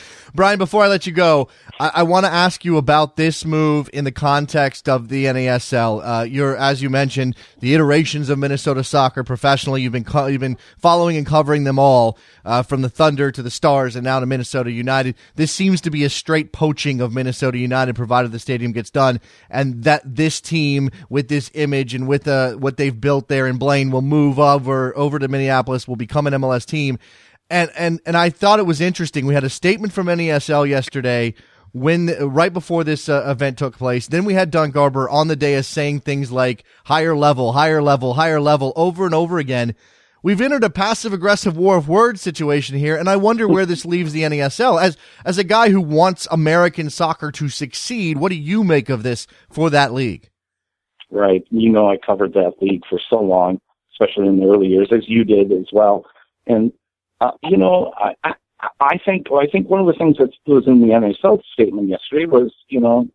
Brian, before I let you go, I, I want to ask you about this move in the context of the NASL. Uh, you're, as you mentioned, the iterations of Minnesota soccer professionally. You've been co- you've been following and covering them all, uh, from the Thunder to the Stars and now to Minnesota United. This seems to be a straight poaching of Minnesota United, provided the stadium gets done, and that this team with this image and with uh, what they've built there in Blaine will move over over to Minneapolis, will become an MLS team. And and and I thought it was interesting. We had a statement from NASL yesterday when right before this uh, event took place. Then we had Don Garber on the day as saying things like higher level, higher level, higher level over and over again. We've entered a passive aggressive war of words situation here, and I wonder where this leaves the NASL. As as a guy who wants American soccer to succeed, what do you make of this for that league? Right? You know, I covered that league for so long, especially in the early years, as you did as well. And uh, you know, I, I I think I think one of the things that was in the NASL statement yesterday was, you know,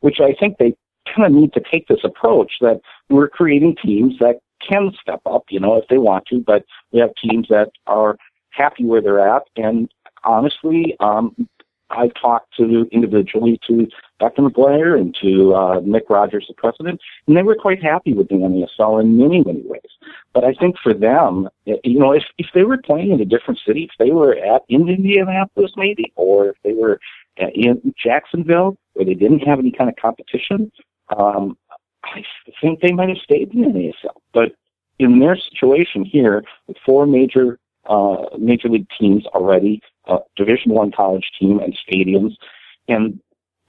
which I think they kind of need to take this approach that we're creating teams that can step up, you know, if they want to, but we have teams that are happy where they're at. And honestly, um, I talked to individually to Dr. McGuire and to uh, Nick Rogers, the president, and they were quite happy with the NASL in many, many ways. But I think for them, you know, if, if they were playing in a different city, if they were at in Indianapolis maybe, or if they were in Jacksonville where they didn't have any kind of competition, um, I think they might have stayed in the NASL. But in their situation here, with four major uh, major league teams already, uh, Division One college team and stadiums, and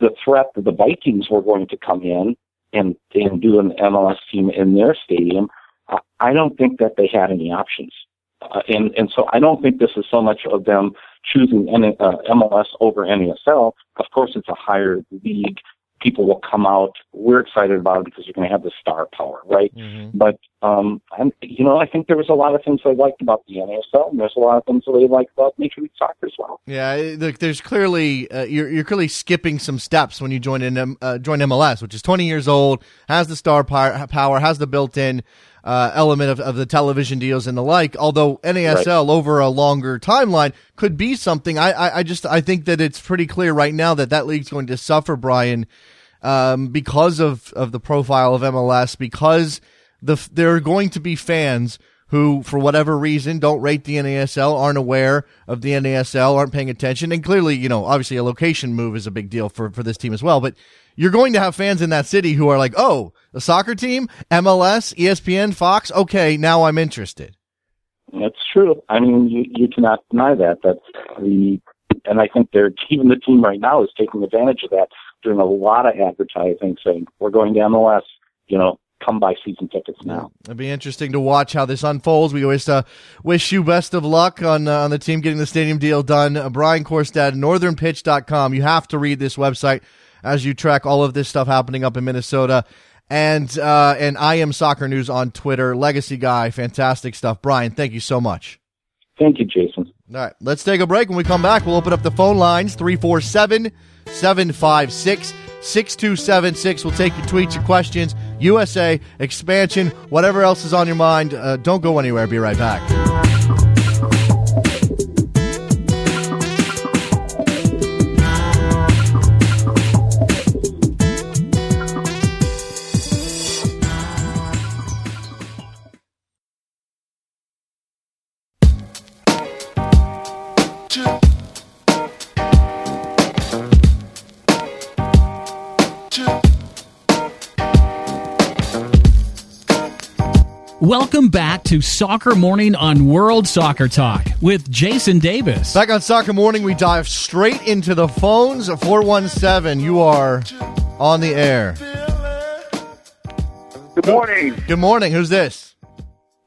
the threat that the Vikings were going to come in and and do an MLS team in their stadium, uh, I don't think that they had any options. Uh, and and so I don't think this is so much of them choosing N- uh, MLS over NASL. Of course, it's a higher league people will come out. We're excited about it because you're going to have the star power, right? Mm-hmm. But um, I'm, you know, I think there was a lot of things I liked about the NASL, and there's a lot of things that I like about Major League Soccer as well. Yeah, look, there's clearly uh, you're you're clearly skipping some steps when you join in uh, join MLS, which is 20 years old, has the star power, has the built-in. Uh, element of, of the television deals and the like. Although NASL right. over a longer timeline could be something. I, I, I just I think that it's pretty clear right now that that league's going to suffer, Brian, um, because of, of the profile of MLS, because the there are going to be fans who, for whatever reason, don't rate the NASL, aren't aware of the NASL, aren't paying attention. And clearly, you know, obviously a location move is a big deal for, for this team as well. But you're going to have fans in that city who are like, oh, the soccer team, MLS, ESPN, Fox. Okay, now I'm interested. That's true. I mean, you, you cannot deny that. That's the, and I think they're, even the team right now is taking advantage of that doing a lot of advertising saying, we're going to MLS, you know, come buy season tickets now. It'll be interesting to watch how this unfolds. We always uh, wish you best of luck on uh, on the team getting the stadium deal done. Uh, Brian Quarstad, northernpitch.com. You have to read this website as you track all of this stuff happening up in Minnesota. And uh, and I am soccer news on Twitter. Legacy guy, fantastic stuff. Brian, thank you so much. Thank you, Jason. All right, let's take a break. When we come back, we'll open up the phone lines 347 756 6276. We'll take your tweets, your questions, USA, expansion, whatever else is on your mind. Uh, don't go anywhere. Be right back. Welcome back to Soccer Morning on World Soccer Talk with Jason Davis. Back on Soccer Morning, we dive straight into the phones. 417, you are on the air. Good morning. Good morning. Who's this?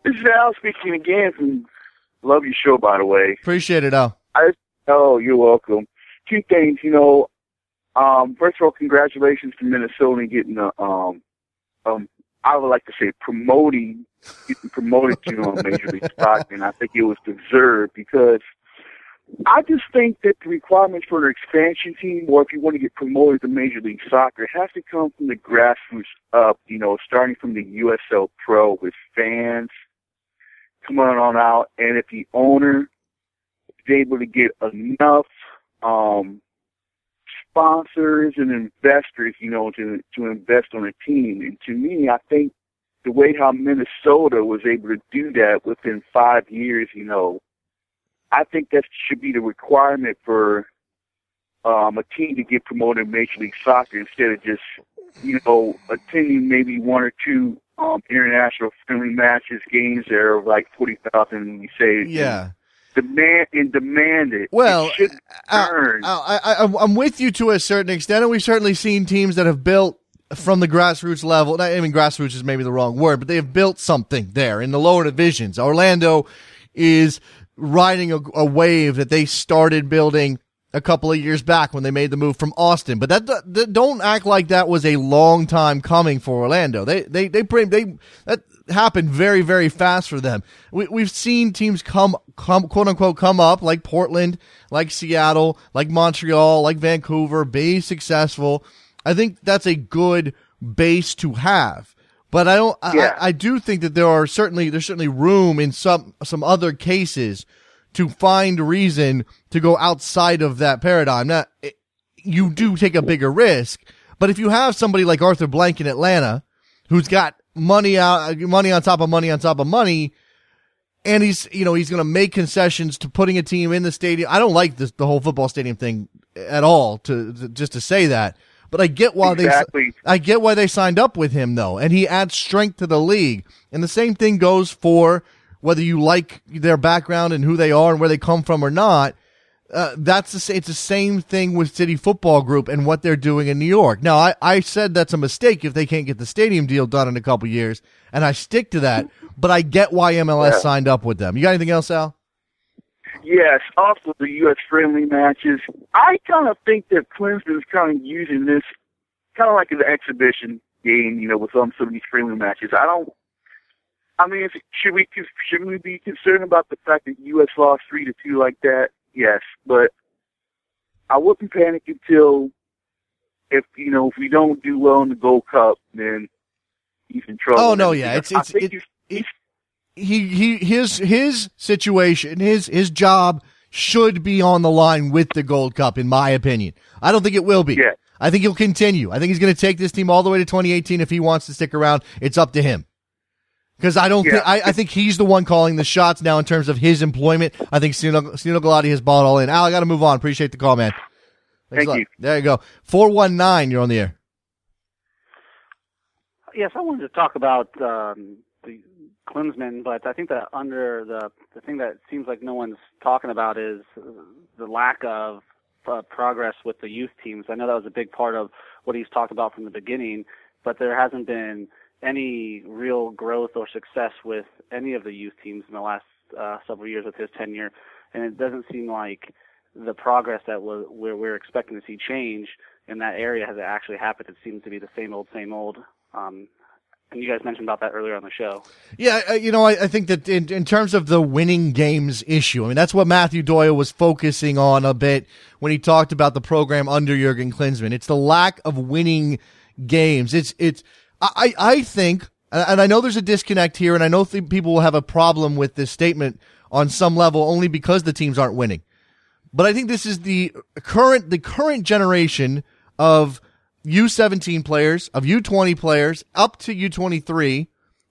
This is Al speaking again from Love Your Show, by the way. Appreciate it, Al. I, oh, you're welcome. Two things, you know. Um, first of all, congratulations to Minnesota getting the um, um, I would like to say promoting, getting promoted to on Major League Soccer, and I think it was deserved because I just think that the requirements for an expansion team, or if you want to get promoted to Major League Soccer, has to come from the grassroots up. You know, starting from the USL Pro with fans coming on out, and if the owner is able to get enough um, sponsors and investors, you know, to to invest on a team. And to me, I think the way how Minnesota was able to do that within five years, you know, I think that should be the requirement for um, a team to get promoted in Major League Soccer instead of just, you know, attending maybe one or two um, international friendly matches, games that are like forty thousand. You say, yeah demand and demand it. Well, uh, I, I, I'm with you to a certain extent, and we've certainly seen teams that have built from the grassroots level. I mean, grassroots is maybe the wrong word, but they have built something there in the lower divisions. Orlando is riding a, a wave that they started building a couple of years back when they made the move from Austin. But that, that, don't act like that was a long time coming for Orlando. They they they they that happened very, very fast for them. We, we've seen teams come, come, quote unquote, come up like Portland, like Seattle, like Montreal, like Vancouver, be successful. I think that's a good base to have. But I don't. Yeah. I, I do think that there are certainly there's certainly room in some some other cases to find reason to go outside of that paradigm. Now, it, you do take a bigger risk, but if you have somebody like Arthur Blank in Atlanta, who's got money out, money on top of money on top of money, and he's you know he's going to make concessions to putting a team in the stadium. I don't like this the whole football stadium thing at all. To, to just to say that, but I get why Exactly. they I get why they signed up with him though, and he adds strength to the league. And the same thing goes for whether you like their background and who they are and where they come from or not. Uh, that's the same, it's the same thing with City Football Group and what they're doing in New York. Now, I, I said that's a mistake if they can't get the stadium deal done in a couple years, and I stick to that. But I get why MLS Yeah. signed up with them. You got anything else, Al? Yes, also the U.S. friendly matches. I kind of think that Klinsmann's kind of using this kind of like an exhibition game, you know, with um, some of these friendly matches. I don't. I mean, should we should we be concerned about the fact that U.S. lost three to two like that? Yes, but I wouldn't panic until if you know if we don't do well in the Gold Cup, then he's in trouble. Oh, no, yeah, it's- I it's- think it- he's- it- he he his his situation his his job should be on the line with the Gold Cup in my opinion. I don't think it will be. Yeah. I think he'll continue. I think he's going to take this team all the way to 2018 if he wants to stick around. It's up to him. Because I don't Yeah. think I, I think he's the one calling the shots now in terms of his employment. I think Sunil Sunil Gulati has bought all in. Al, I got to move on. Appreciate the call, man. Thanks Thank you. There you go. Four one nine. You're on the air. Yes, I wanted to talk about um, the Klinsmann, but I think that under the the thing that seems like no one's talking about is the lack of uh, progress with the youth teams. I know that was a big part of what he's talked about from the beginning, but there hasn't been any real growth or success with any of the youth teams in the last uh, several years of his tenure, and it doesn't seem like the progress that we're, we're, expecting to see change in that area has actually happened. It seems to be the same old, same old. Um, and you guys mentioned about that earlier on the show. Yeah, you know, I, I think that in, in terms of the winning games issue, I mean, that's what Matthew Doyle was focusing on a bit when he talked about the program under Jurgen Klinsmann. It's the lack of winning games. It's, it's, I, I think, and I know there's a disconnect here, and I know th- people will have a problem with this statement on some level only because the teams aren't winning. But I think this is the current, the current generation of U17 players, of U20 players up to U23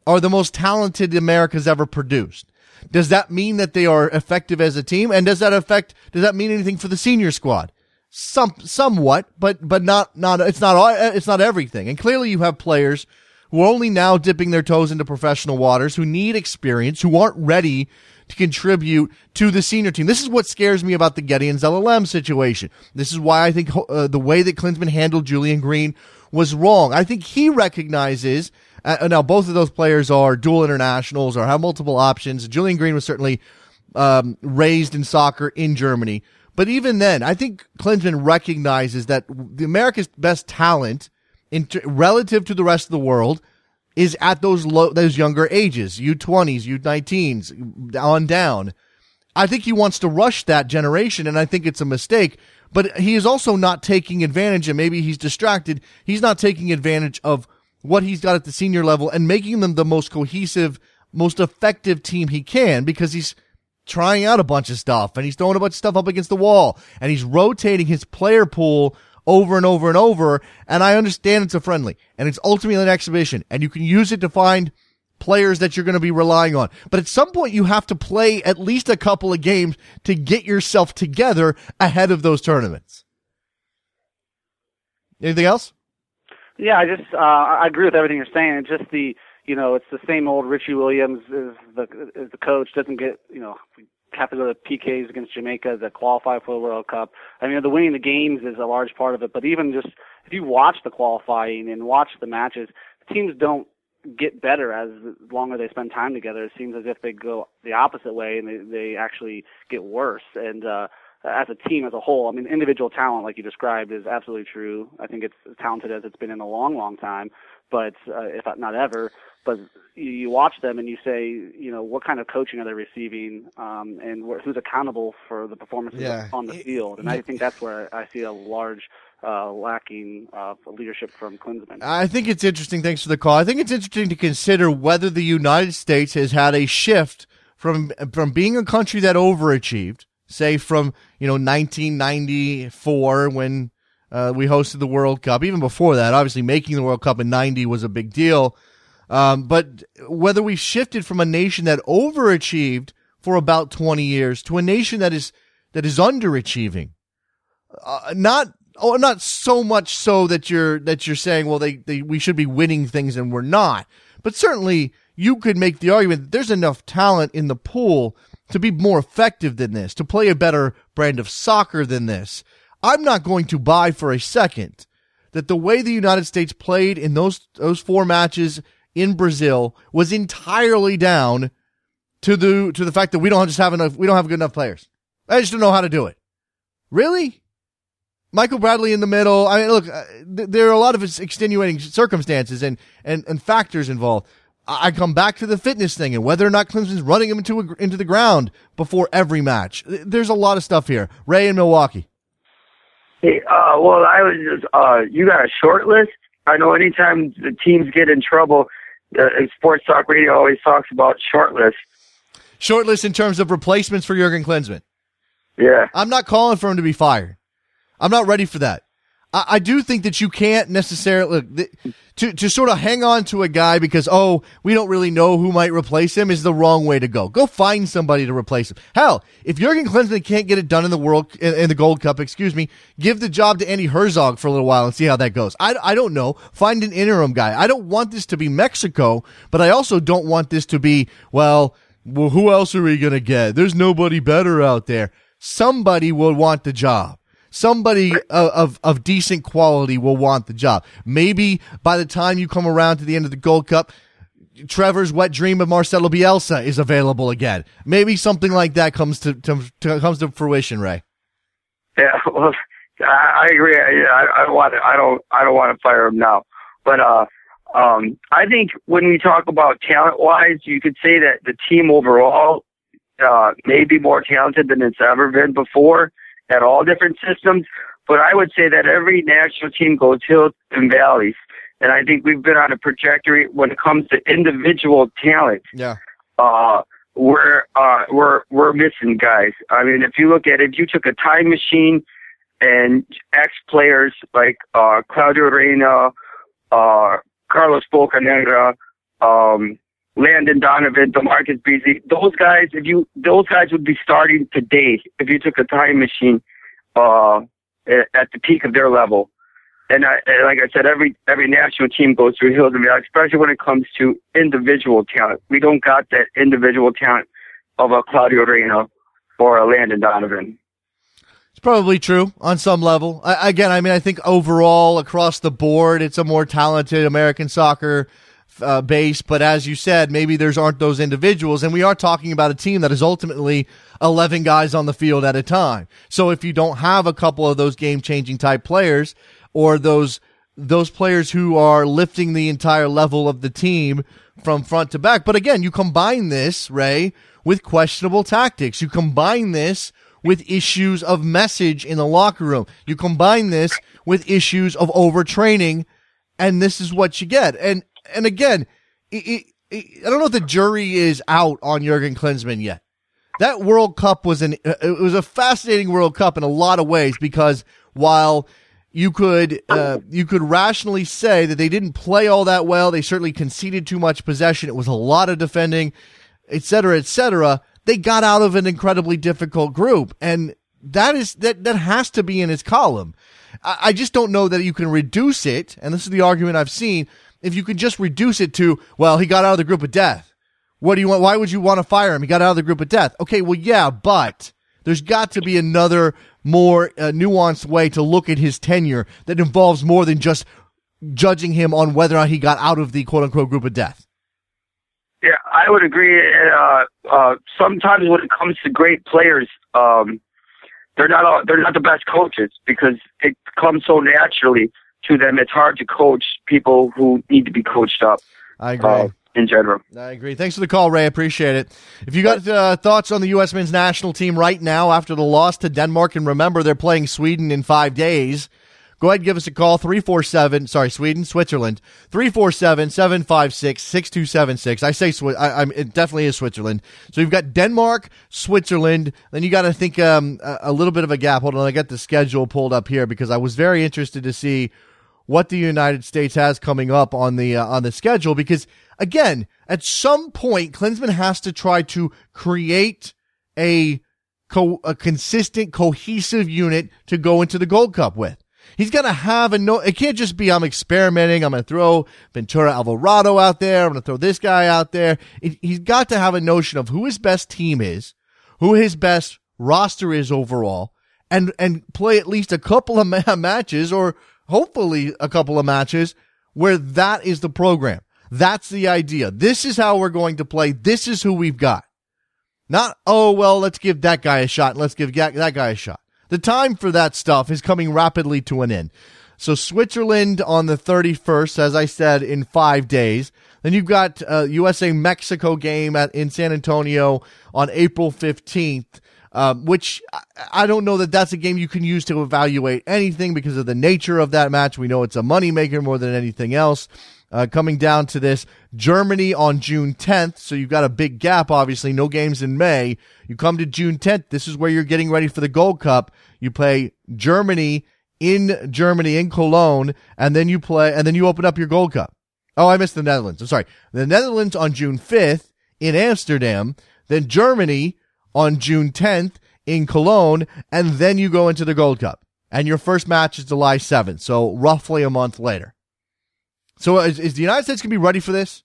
are the most talented America's ever produced. Does that mean that they are effective as a team? And does that affect, does that mean anything for the senior squad? Some, somewhat, but, but not, not, it's not, all- it's not everything. And clearly you have players who are only now dipping their toes into professional waters, who need experience, who aren't ready to contribute to the senior team. This is what scares me about the Gedion Zelalem situation. This is why I think uh, the way that Klinsmann handled Julian Green was wrong. I think he recognizes uh, now both of those players are dual internationals or have multiple options. Julian Green was certainly um, raised in soccer in Germany, but even then, I think Klinsmann recognizes that the America's best talent in relative to the rest of the world is at those low, those younger ages, U20s, U19s, on down. I think he wants to rush that generation, and I think it's a mistake. But he is also not taking advantage, and maybe he's distracted. He's not taking advantage of what he's got at the senior level and making them the most cohesive, most effective team he can because he's trying out a bunch of stuff and he's throwing a bunch of stuff up against the wall and he's rotating his player pool over and over and over. And I understand it's a friendly and it's ultimately an exhibition and you can use it to find players that you're going to be relying on. But at some point you have to play at least a couple of games to get yourself together ahead of those tournaments. Anything else? Yeah, I just uh, I agree with everything you're saying. It's just the you know it's the same old Richie Williams is the is the coach doesn't get you know have to go to PKs against Jamaica that qualify for the World Cup. I mean, the winning the games is a large part of it, but even just if you watch the qualifying and watch the matches, teams don't get better as the longer they spend time together. It seems as if they go the opposite way and they they actually get worse. And uh, as a team as a whole, I mean, individual talent, like you described, is absolutely true. I think it's as talented as it's been in a long, long time, but uh, if not ever. But you, you watch them and you say, you know, what kind of coaching are they receiving, um, and wh- who's accountable for the performances Yeah. on the field? And I think that's where I see a large uh, lacking uh, leadership from Klinsmann. I think it's interesting. Thanks for the call. I think it's interesting to consider whether the United States has had a shift from from being a country that overachieved, say from you know 1994 when uh, we hosted the World Cup. Even before that, obviously making the World Cup in '90 was a big deal. Um, but whether we've shifted from a nation that overachieved for about 20 years to a nation that is that is underachieving, uh, not oh, not so much so that you're that you're saying, well, they, they we should be winning things and we're not. But certainly, you could make the argument that there's enough talent in the pool to be more effective than this, to play a better brand of soccer than this. I'm not going to buy for a second that the way the United States played in those those four matches in Brazil was entirely down to the to the fact that we don't just have enough we don't have good enough players. I just don't know how to do it. Really? Michael Bradley in the middle. I mean, look, uh, there are a lot of extenuating circumstances and, and, and factors involved. I come back to the fitness thing and whether or not Klinsmann's running him into a, into the ground before every match. There's a lot of stuff here. Ray in Milwaukee. Hey, uh, well, I was just, uh, you got a short list. I know anytime the teams get in trouble, uh, Sports Talk Radio always talks about short list. Short list in terms of replacements for Jurgen Klinsmann. Yeah. I'm not calling for him to be fired. I'm not ready for that. I, I do think that you can't necessarily look, to to sort of hang on to a guy because oh we don't really know who might replace him is the wrong way to go. Go find somebody to replace him. Hell, if Jurgen Klinsmann can't get it done in the world in, in the Gold Cup, excuse me, give the job to Andi Herzog for a little while and see how that goes. I I don't know. Find an interim guy. I don't want this to be Mexico, but I also don't want this to be well. Well, who else are we gonna get? There's nobody better out there. Somebody will want the job somebody of, of, decent quality will want the job. Maybe by the time you come around to the end of the Gold Cup, Trevor's wet dream of Marcelo Bielsa is available again. Maybe something like that comes to, to, to comes to fruition, Ray. Yeah, well, I, agree. I, I don't want I don't I don't want to fire him now, but uh, um, I think when we talk about talent wise, you could say that the team overall uh, may be more talented than it's ever been before at all different systems. But I would say that every national team goes hills and valleys. And I think we've been on a trajectory when it comes to individual talent. Yeah. Uh, we're, uh, we're, we're missing guys. I mean, if you look at it, if you took a time machine and ex players like, uh, Claudio Reyna, uh, Carlos Bocanegra, um, Landon Donovan, DeMarcus Beasley, those guys, if you, those guys would be starting today if you took a time machine, uh, at the peak of their level. And, I, like I said, every, every national team goes through hills and valleys, especially when it comes to individual talent. We don't got that individual talent of a Claudio Reyna or a Landon Donovan. It's probably true on some level. I, again, I mean, I think overall across the board, it's a more talented American soccer uh, base. But as you said, maybe there's aren't those individuals, and we are talking about a team that is ultimately 11 guys on the field at a time. So if you don't have a couple of those game changing type players or those those players who are lifting the entire level of the team from front to back. But again, you combine this, Ray, with questionable tactics. You combine this with issues of message in the locker room. You combine this with issues of overtraining, and this is what you get. And and again, it, it, I don't know if the jury is out on Jurgen Klinsmann yet. That World Cup was an it was a fascinating World Cup in a lot of ways because while you could uh, you could rationally say that they didn't play all that well, they certainly conceded too much possession. It was a lot of defending, et cetera, et cetera. They got out of an incredibly difficult group, and that is that that has to be in his column. I, I just don't know that you can reduce it, and this is the argument I've seen if you could just reduce it to, well, he got out of the group of death. What do you want? Why would you want to fire him? He got out of the group of death. Okay, well, yeah, but there's got to be another more uh, nuanced way to look at his tenure that involves more than just judging him on whether or not he got out of the quote unquote group of death. Yeah, I would agree. Uh, uh, sometimes when it comes to great players, um, they're not all, they're not the best coaches because it comes so naturally to them. It's hard to coach people who need to be coached up. I agree. Uh, in general. I agree. Thanks for the call, Ray. Appreciate it. If you got uh, thoughts on the U.S. men's national team right now after the loss to Denmark, and remember they're playing Sweden in five days, Go ahead and give us a call 347, sorry, Sweden, Switzerland, 347 756 6276. I say, I, I'm, it definitely is Switzerland. So you've got Denmark, Switzerland, then you got to think um, a, a little bit of a gap. Hold on, I got the schedule pulled up here because I was very interested to see what the United States has coming up on the uh, on the schedule because again, at some point Klinsmann has to try to create a co- a consistent cohesive unit to go into the Gold Cup with. He's to have a no. It can't just be I'm experimenting. I'm going to throw Ventura Alvarado out there. I'm going to throw this guy out there. It, he's got to have a notion of who his best team is, who his best roster is overall, and and play at least a couple of ma- matches or hopefully a couple of matches where that is the program. That's the idea. This is how we're going to play. This is who we've got. Not, oh, well, let's give that guy a shot. Let's give that guy a shot. The time for that stuff is coming rapidly to an end. So Switzerland on the 31st, as I said, in five days. Then you've got uh, USA Mexico game at, in San Antonio on April 15th. Um, which I, don't know that that's a game you can use to evaluate anything because of the nature of that match. We know it's a moneymaker more than anything else. Uh, coming down to this, Germany on June 10th. So you've got a big gap, obviously. No games in May. You come to June 10th. This is where you're getting ready for the Gold Cup. You play Germany in Germany, in Cologne, and then you play, and then you open up your Gold Cup. Oh, I missed the Netherlands. I'm sorry. The Netherlands on June 5th in Amsterdam, then Germany on June 10th in Cologne, and then you go into the Gold Cup. And your first match is July 7th, so roughly a month later. So is, is the United States going to be ready for this?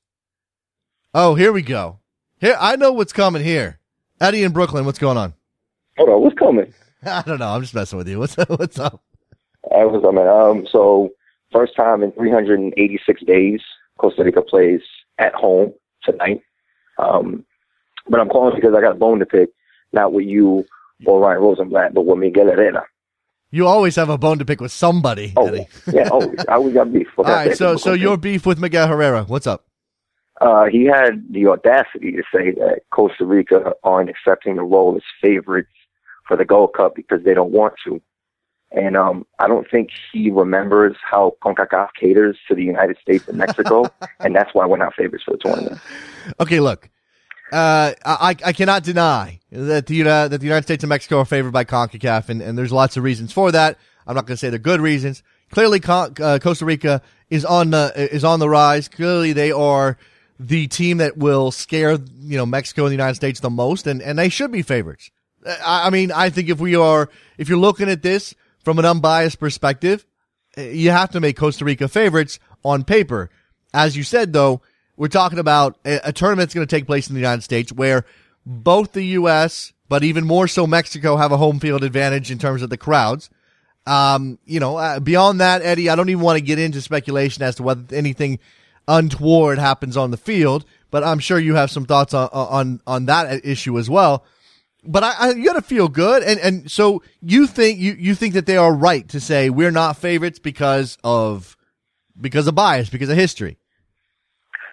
Oh, here we go. Here, I know what's coming here. Eddie in Brooklyn, what's going on? Hold on, what's coming? I don't know. I'm just messing with you. What's what's up? I was, I mean, um, so first time in 386 days, Costa Rica plays at home tonight. Um, but I'm calling because I got a bone to pick, not with you or Ryan Rosenblatt, but with Miguel Herrera. You always have a bone to pick with somebody, Oh, Eddie. yeah, always. I always got beef. All right, so so your beef with Miguel Herrera. What's up? Uh, he had the audacity to say that Costa Rica aren't accepting the role as favorites for the Gold Cup because they don't want to. And um, I don't think he remembers how CONCACAF caters to the United States and Mexico, and that's why we're not favorites for the tournament. Okay, look. Uh, I, I cannot deny that the, uh, that the United States and Mexico are favored by CONCACAF, and, and there's lots of reasons for that. I'm not going to say they're good reasons. Clearly, Con- uh, Costa Rica is on the is on the rise. Clearly, they are the team that will scare you know Mexico and the United States the most, and, and they should be favorites. I, I mean, I think if we are if you're looking at this from an unbiased perspective, eh, you have to make Costa Rica favorites on paper. As you said, though, we're talking about a, a tournament that's going to take place in the United States where both the U.S., but even more so Mexico, have a home field advantage in terms of the crowds. Um, you know, uh, beyond that, Eddie, I don't even want to get into speculation as to whether anything untoward happens on the field, but I'm sure you have some thoughts on on on that issue as well. But I, I you got to feel good, and and so you think you you think that they are right to say we're not favorites because of because of bias, because of history.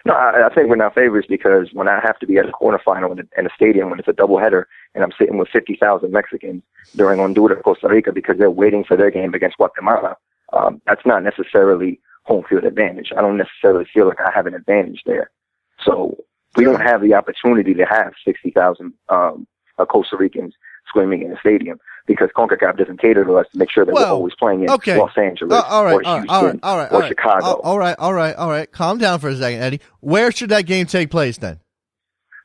No, I, I think we're not favorites because when I have to be at a quarterfinal in a, in a stadium when it's a doubleheader and I'm sitting with 50,000 Mexicans during Honduras, Costa Rica because they're waiting for their game against Guatemala, um, that's not necessarily home field advantage. I don't necessarily feel like I have an advantage there. So we don't have the opportunity to have 60,000 um, uh, Costa Ricans screaming in the stadium because CONCACAF doesn't cater to us to make sure that Well, we're always playing in okay. Los Angeles Uh, all right, or all right, Houston all right, all right, or all right. Chicago. All- all right, all right, all right. Calm down for a second, Eddie. Where should that game take place then?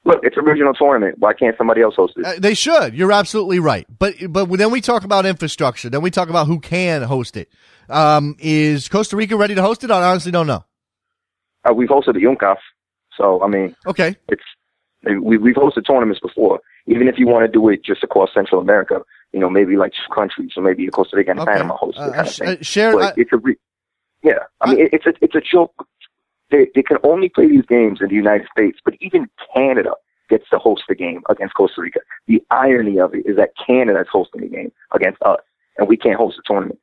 Look, it's a regional tournament. Why can't somebody else host it? Uh, they should. You're absolutely right. But but then we talk about infrastructure. Then we talk about who can host it. Um, is Costa Rica ready to host it? I honestly don't know. Uh, we've hosted the UNCAF, so I mean, Okay. it's we, we've hosted tournaments before. Even if you want to do it just across Central America, you know, maybe like two countries, so maybe Costa Rica and Okay. Panama host Uh, kind uh, of thing. uh, share- but I- it's a re- yeah. I mean, it, it's a it's a joke. They they can only play these games in the United States, but even Canada gets to host the game against Costa Rica. The irony of it is that Canada's hosting the game against us, and we can't host the tournament.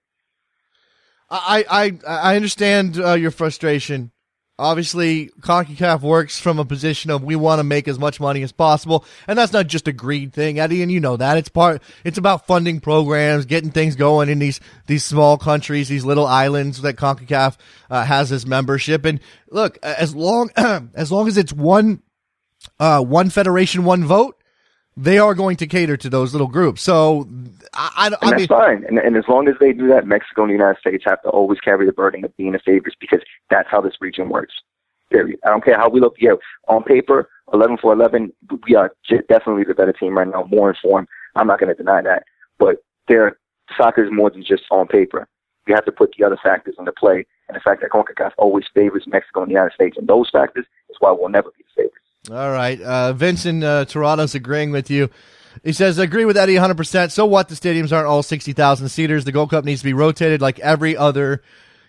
I I I understand uh, your frustration. Obviously, CONCACAF works from a position of we want to make as much money as possible, and that's not just a greed thing, Eddie, and you know that. It's part it's about funding programs, getting things going in these these small countries, these little islands that CONCACAF uh, has as membership. And look, as long as long as it's one uh, one federation, one vote, they are going to cater to those little groups. So I, I, And I that's mean, fine. And, and as long as they do that, Mexico and the United States have to always carry the burden of being the favorites because that's how this region works. Period. I don't care how we look. Yeah, on paper, 11 for 11, we are j- definitely the better team right now, more informed. I'm not going to deny that. But there, soccer is more than just on paper. You have to put the other factors into play. And the fact that CONCACAF always favors Mexico and the United States, and those factors is why we'll never be the favorites. All right. Uh, Vincent uh, Toronto's agreeing with you. He says, agree with Eddie 100%. So what? The stadiums aren't all 60,000 seaters. The Gold Cup needs to be rotated like every other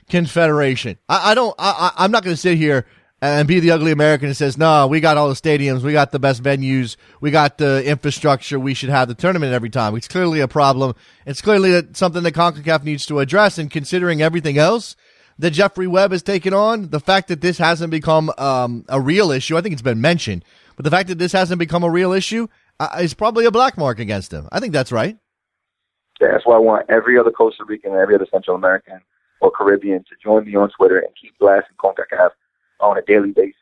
confederation. I, I don't, I, I- I'm not going to sit here and be the ugly American that says, no, we got all the stadiums. We got the best venues. We got the infrastructure. We should have the tournament every time. It's clearly a problem. It's clearly something that CONCACAF needs to address. And considering everything else, that Jeffrey Webb has taken on, the fact that this hasn't become um, a real issue, I think it's been mentioned, but the fact that this hasn't become a real issue uh, is probably a black mark against him. I think that's right. Yeah, that's why I want every other Costa Rican and every other Central American or Caribbean to join me on Twitter and keep blasting CONCACAF on a daily basis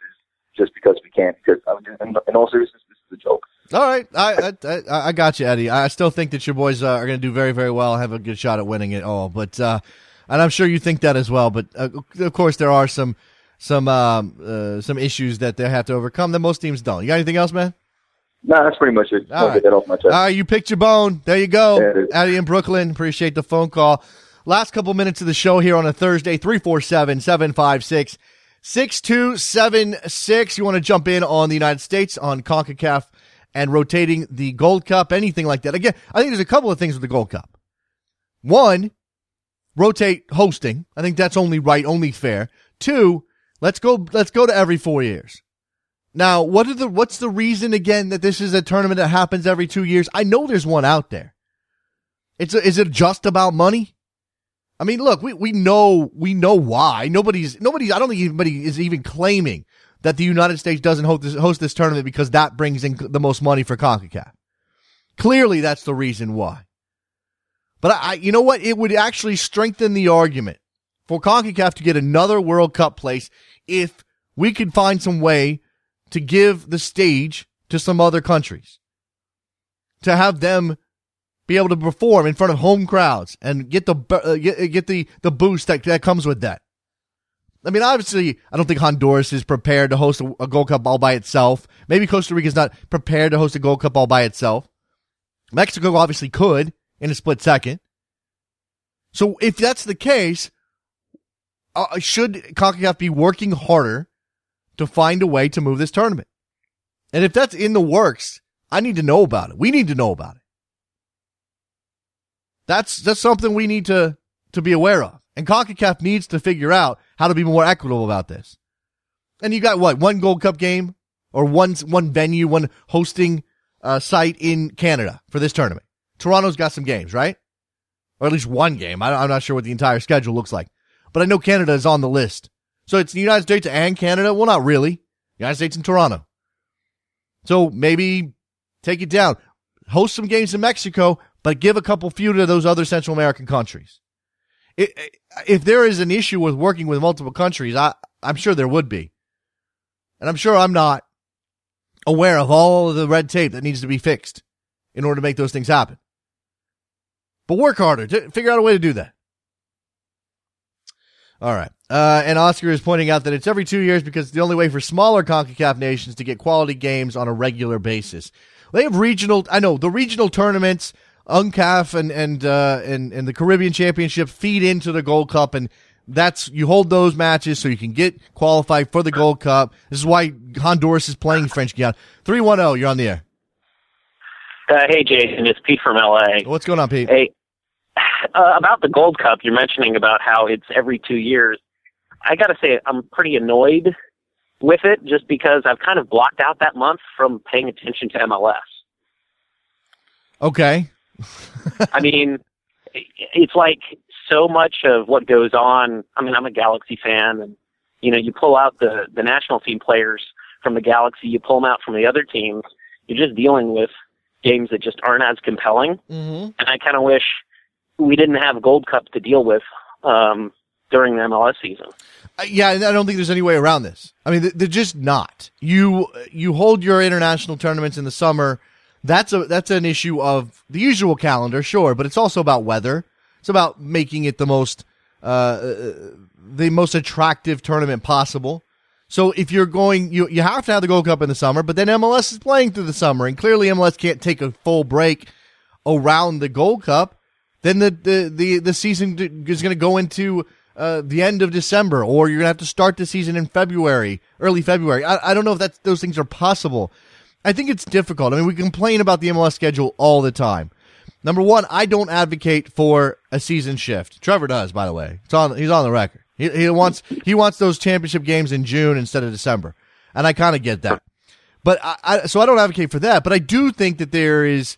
just because we can. Because I mean, in, all seriousness, this is a joke. All right, I I, I, I got you, Eddie. I still think that your boys uh, are going to do very very well, have a good shot at winning it all. But uh, and I'm sure you think that as well. But uh, of course, there are some some um, uh, some issues that they have to overcome that most teams don't. You got anything else, man? No, that's pretty much it. All right. get that off my chest. All right, you picked your bone. There you go. Is. In Brooklyn. Appreciate the phone call. Last couple minutes of the show here on a Thursday, 347 756 6276. You want to jump in on the United States, on CONCACAF, and rotating the Gold Cup, anything like that. Again, I think there's a couple of things with the Gold Cup. One, rotate hosting. I think that's only right, only fair. Two, let's go, let's go to every four years. Now, what are the what's the reason again that this is a tournament that happens every two years? I know there's one out there. It's a, is it just about money? I mean, look, we, we know we know why. Nobody's nobody's. I don't think anybody is even claiming that the United States doesn't host this, host this tournament because that brings in the most money for Concacaf. Clearly, that's the reason why. But I, I you know what? It would actually strengthen the argument for CONCACAF to get another World Cup place if we could find some way to give the stage to some other countries. To have them be able to perform in front of home crowds and get the uh, get, get the the boost that that comes with that. I mean, obviously, I don't think Honduras is prepared to host a, a Gold Cup all by itself. Maybe Costa Rica is not prepared to host a Gold Cup all by itself. Mexico obviously could in a split second. So if that's the case, uh, should CONCACAF be working harder to find a way to move this tournament? And if that's in the works, I need to know about it. We need to know about it. That's that's something we need to to be aware of. And CONCACAF needs to figure out how to be more equitable about this. And you got what? One Gold Cup game or one one venue, one hosting uh, site in Canada for this tournament. Toronto's got some games, right? Or at least one game. I, I'm not sure what the entire schedule looks like, but I know Canada is on the list. So it's the United States and Canada. Well, not really. United States and Toronto. So maybe take it down. Host some games in Mexico, but give a couple few to those other Central American countries. It, if there is an issue with working with multiple countries, I, I'm sure there would be. And I'm sure I'm not aware of all of the red tape that needs to be fixed in order to make those things happen. But work harder to figure out a way to do that. All right. Uh, and Oscar is pointing out that it's every two years because it's the only way for smaller CONCACAF nations to get quality games on a regular basis. They have regional, I know the regional tournaments, UNCAF and, and, uh, and, and the Caribbean Championship feed into the Gold Cup and that's, you hold those matches so you can get qualified for the Gold Cup. This is why Honduras is playing French Guiana. 310, you're on the air. Uh, hey, Jason, it's Pete from LA. What's going on, Pete? Hey, uh, about the Gold Cup, you're mentioning about how it's every two years. I got to say, I'm pretty annoyed with it just because I've kind of blocked out that month from paying attention to MLS. Okay. I mean, it's like so much of what goes on. I mean, I'm a Galaxy fan, and You know, you pull out the the national team players from the Galaxy, you pull them out from the other teams. You're just dealing with games that just aren't as compelling. Mm-hmm. And I kind of wish we didn't have Gold Cup to deal with um, during the MLS season. Uh, yeah, I don't think there's any way around this. I mean, they're just not. You you hold your international tournaments in the summer. That's a that's an issue of the usual calendar, sure, but it's also about weather. It's about making it the most uh, the most attractive tournament possible. So if you're going, you you have to have the Gold Cup in the summer, but then MLS is playing through the summer, and clearly MLS can't take a full break around the Gold Cup. Then the the the, the season is going to go into uh, the end of December, or you're gonna have to start the season in February, early February. I, I don't know if that those things are possible. I think it's difficult. I mean, we complain about the MLS schedule all the time. Number one, I don't advocate for a season shift. Trevor does, by the way. It's on. He's on the record. He, he wants he wants those championship games in June instead of December, and I kind of get that. But I, I, so I don't advocate for that. But I do think that there is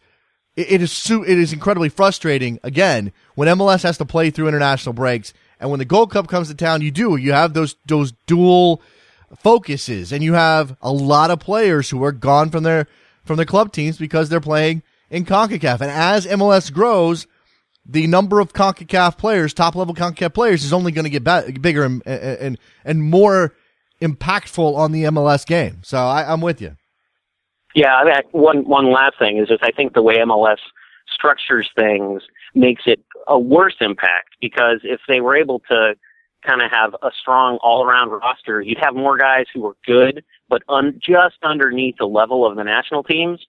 it, it is it is incredibly frustrating again when MLS has to play through international breaks and when the Gold Cup comes to town, you do. You have those those dual focuses, and you have a lot of players who are gone from their from their club teams because they're playing in Concacaf. And as MLS grows, the number of Concacaf players, top level Concacaf players, is only going to get bigger and, and and more impactful on the MLS game. So I, I'm with you. Yeah, I mean, one one last thing is just I think the way MLS structures things makes it a worse impact because if they were able to kind of have a strong all around roster, you'd have more guys who were good, but un- just underneath the level of the national teams.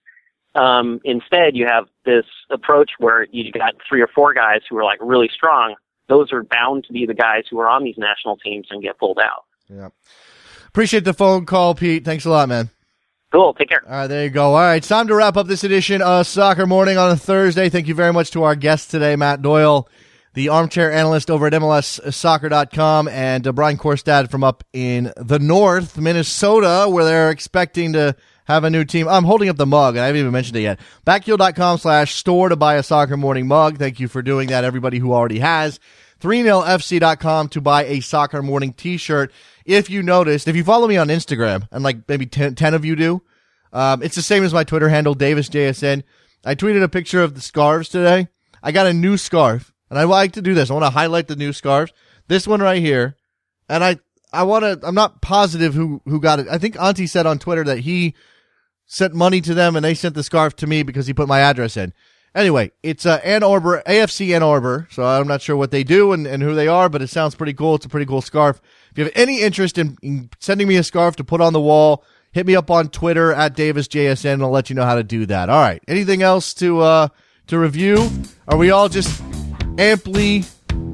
Um, instead, you have this approach where you've got three or four guys who are like really strong. Those are bound to be the guys who are on these national teams and get pulled out. Yeah. Appreciate the phone call, Pete. Thanks a lot, man. Cool. Take care. All right, there you go. All right, time to wrap up this edition of Soccer Morning on a Thursday. Thank you very much to our guest today, Matt Doyle, the armchair analyst over at MLSsoccer.com, and uh, Brian Quarstad from up in the north, Minnesota, where they're expecting to have a new team. I'm holding up the mug, and I haven't even mentioned it yet. Backheel.com slash store to buy a Soccer Morning mug. Thank you for doing that, everybody who already has. 3nilfc.com to buy a Soccer Morning t-shirt if you noticed, if you follow me on Instagram, and like maybe 10, 10 of you do, um, it's the same as my Twitter handle, DavisJSN. I tweeted a picture of the scarves today. I got a new scarf, and I like to do this. I want to highlight the new scarves. This one right here, and I I want to. I'm not positive who who got it. I think Auntie said on Twitter that he sent money to them, and they sent the scarf to me because he put my address in. Anyway, it's uh, Ann Arbor, AFC Ann Arbor. So I'm not sure what they do and, and who they are, but it sounds pretty cool. It's a pretty cool scarf. If you have any interest in, in sending me a scarf to put on the wall, hit me up on Twitter at DavisJSN and I'll let you know how to do that. All right. Anything else to, uh, to review? Are we all just amply,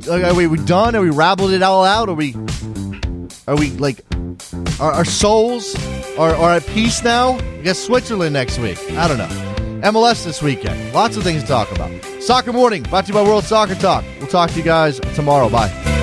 are we, are we done? Are we rabbled it all out? Are we, are we like, our, our souls are, are at peace now? I guess Switzerland next week. I don't know. MLS this weekend. Lots of things to talk about. Soccer Morning, brought to you by World Soccer Talk. We'll talk to you guys tomorrow. Bye.